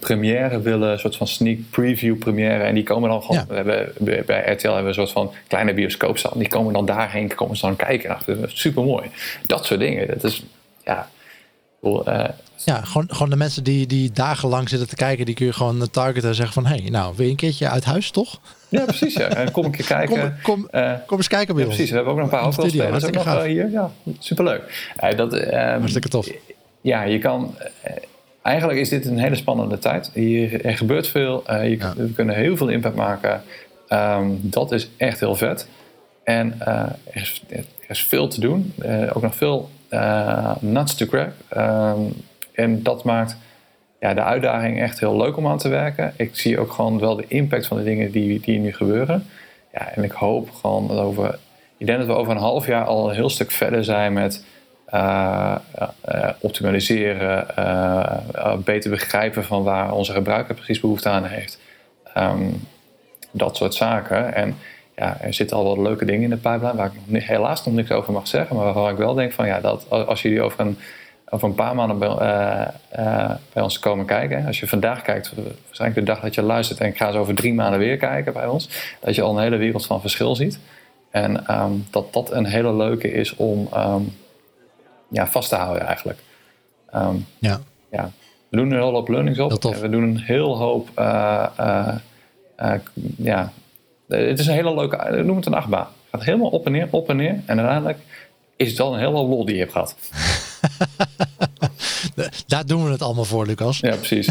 première willen, een soort van sneak preview première. En die komen dan gewoon, we hebben, bij RTL hebben we een soort van kleine bioscoopzaal. Die komen dan daarheen, komen ze dan kijken. Nou, super mooi. Dat soort dingen. Dat is, ja, ja, gewoon, gewoon de mensen die, die dagenlang zitten te kijken, die kun je gewoon targeten en zeggen van, hé, hey, nou, wil je een keertje uit huis, toch? Ja, precies. Ja. En kom een keer [LAUGHS] kijken. Kom, kom, uh, kom eens kijken bij ja, Precies, we hebben ook nog een paar hoofdrolspelers ook nog uh, hier. Ja, superleuk. Uh, dat, um, Hartstikke tof. Ja, je kan... eigenlijk is dit een hele spannende tijd. Hier, er gebeurt veel. je, We kunnen heel veel impact maken. Um, dat is echt heel vet. En er is, er, is, veel te doen. ook nog veel nuts to crack. Um, en dat maakt ja, de uitdaging echt heel leuk om aan te werken. Ik zie ook gewoon wel de impact van de dingen die, die nu gebeuren. Ja, en ik hoop gewoon dat over. Ik denk dat we over een half jaar al een heel stuk verder zijn met uh, uh, optimaliseren, uh, beter begrijpen van waar onze gebruiker precies behoefte aan heeft. Um, dat soort zaken. En ja, er zitten al wat leuke dingen in de pipeline waar ik nog, helaas nog niks over mag zeggen, maar waarvan ik wel denk van ja, dat als jullie over een over een paar maanden bij, bij ons komen kijken. Als je vandaag kijkt, waarschijnlijk de dag dat je luistert, en ik ga zo over drie maanden weer kijken bij ons, dat je al een hele wereld van verschil ziet. En um, dat dat een hele leuke is om um, ja, vast te houden eigenlijk. Um, ja. ja. We doen een hele hoop learnings op. En we doen een heel hoop. Uh, ja, het is een hele leuke. Noem het een achtbaan. Het gaat helemaal op en neer, op en neer. En uiteindelijk is het dan een hele lol die je hebt gehad. [LAUGHS] Daar doen we het allemaal voor, Lucas. Ja, precies.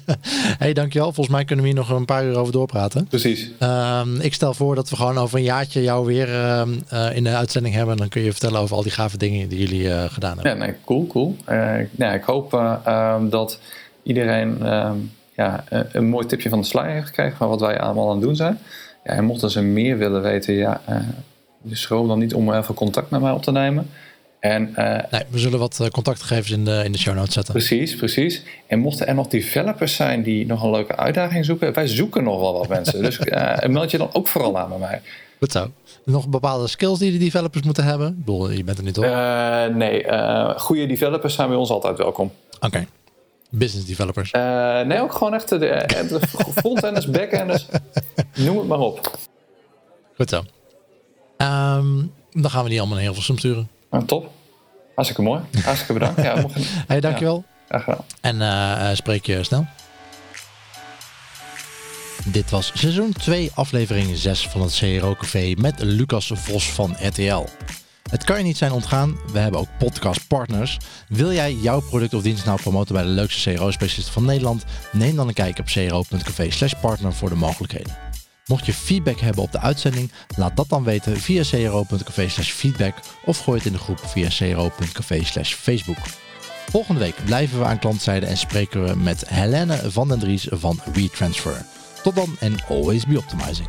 [LAUGHS] hey, dankjewel. Volgens mij kunnen we hier nog een paar uur over doorpraten. Precies. Um, ik stel voor dat we gewoon over een jaartje jou weer uh, uh, in de uitzending hebben. Dan kun je vertellen over al die gave dingen die jullie uh, gedaan hebben. Ja, nee, cool, cool. ja, ik hoop um, dat iedereen ja, een mooi tipje van de sluier heeft gekregen van wat wij allemaal aan het doen zijn. Ja, en mochten ze meer willen weten, ja, schroom dan niet om even contact met mij op te nemen. En, uh, nee, we zullen wat eh, contactgegevens in de, in de show notes zetten. Precies, precies. En mochten er nog developers zijn die nog een leuke uitdaging zoeken, wij zoeken nog wel wat mensen. Dus uh, [LAUGHS] meld je dan ook vooral aan bij mij. Goed zo. Nog bepaalde skills die de developers moeten hebben? Ik bedoel, je bent er niet op. nee, goede developers zijn bij ons altijd welkom. Oké. Business developers? nee, ook gewoon echt de, de frontenders, backenders, noem het maar op. Goed zo. Um, dan gaan we die allemaal naar heel veel sturen. Nou, top. Hartstikke mooi. Hartstikke bedankt. Ja, mocht... [LAUGHS] hey, dankjewel. Ja, graag gedaan. En uh, spreek je snel. Dit was seizoen 2, aflevering 6 van het CRO Café met Lucas Vos van RTL. Het kan je niet zijn ontgaan, we hebben ook podcastpartners. Wil jij jouw product of dienst nou promoten bij de leukste CRO-specialisten van Nederland? Neem dan een kijkje op cro.café slash partner voor de mogelijkheden. Mocht je feedback hebben op de uitzending, laat dat dan weten via cro.café feedback of gooi het in de groep via cro.café facebook. Volgende week blijven we aan klantzijde en spreken we met Helene van den Dries van WeTransfer. Tot dan en always be optimizing.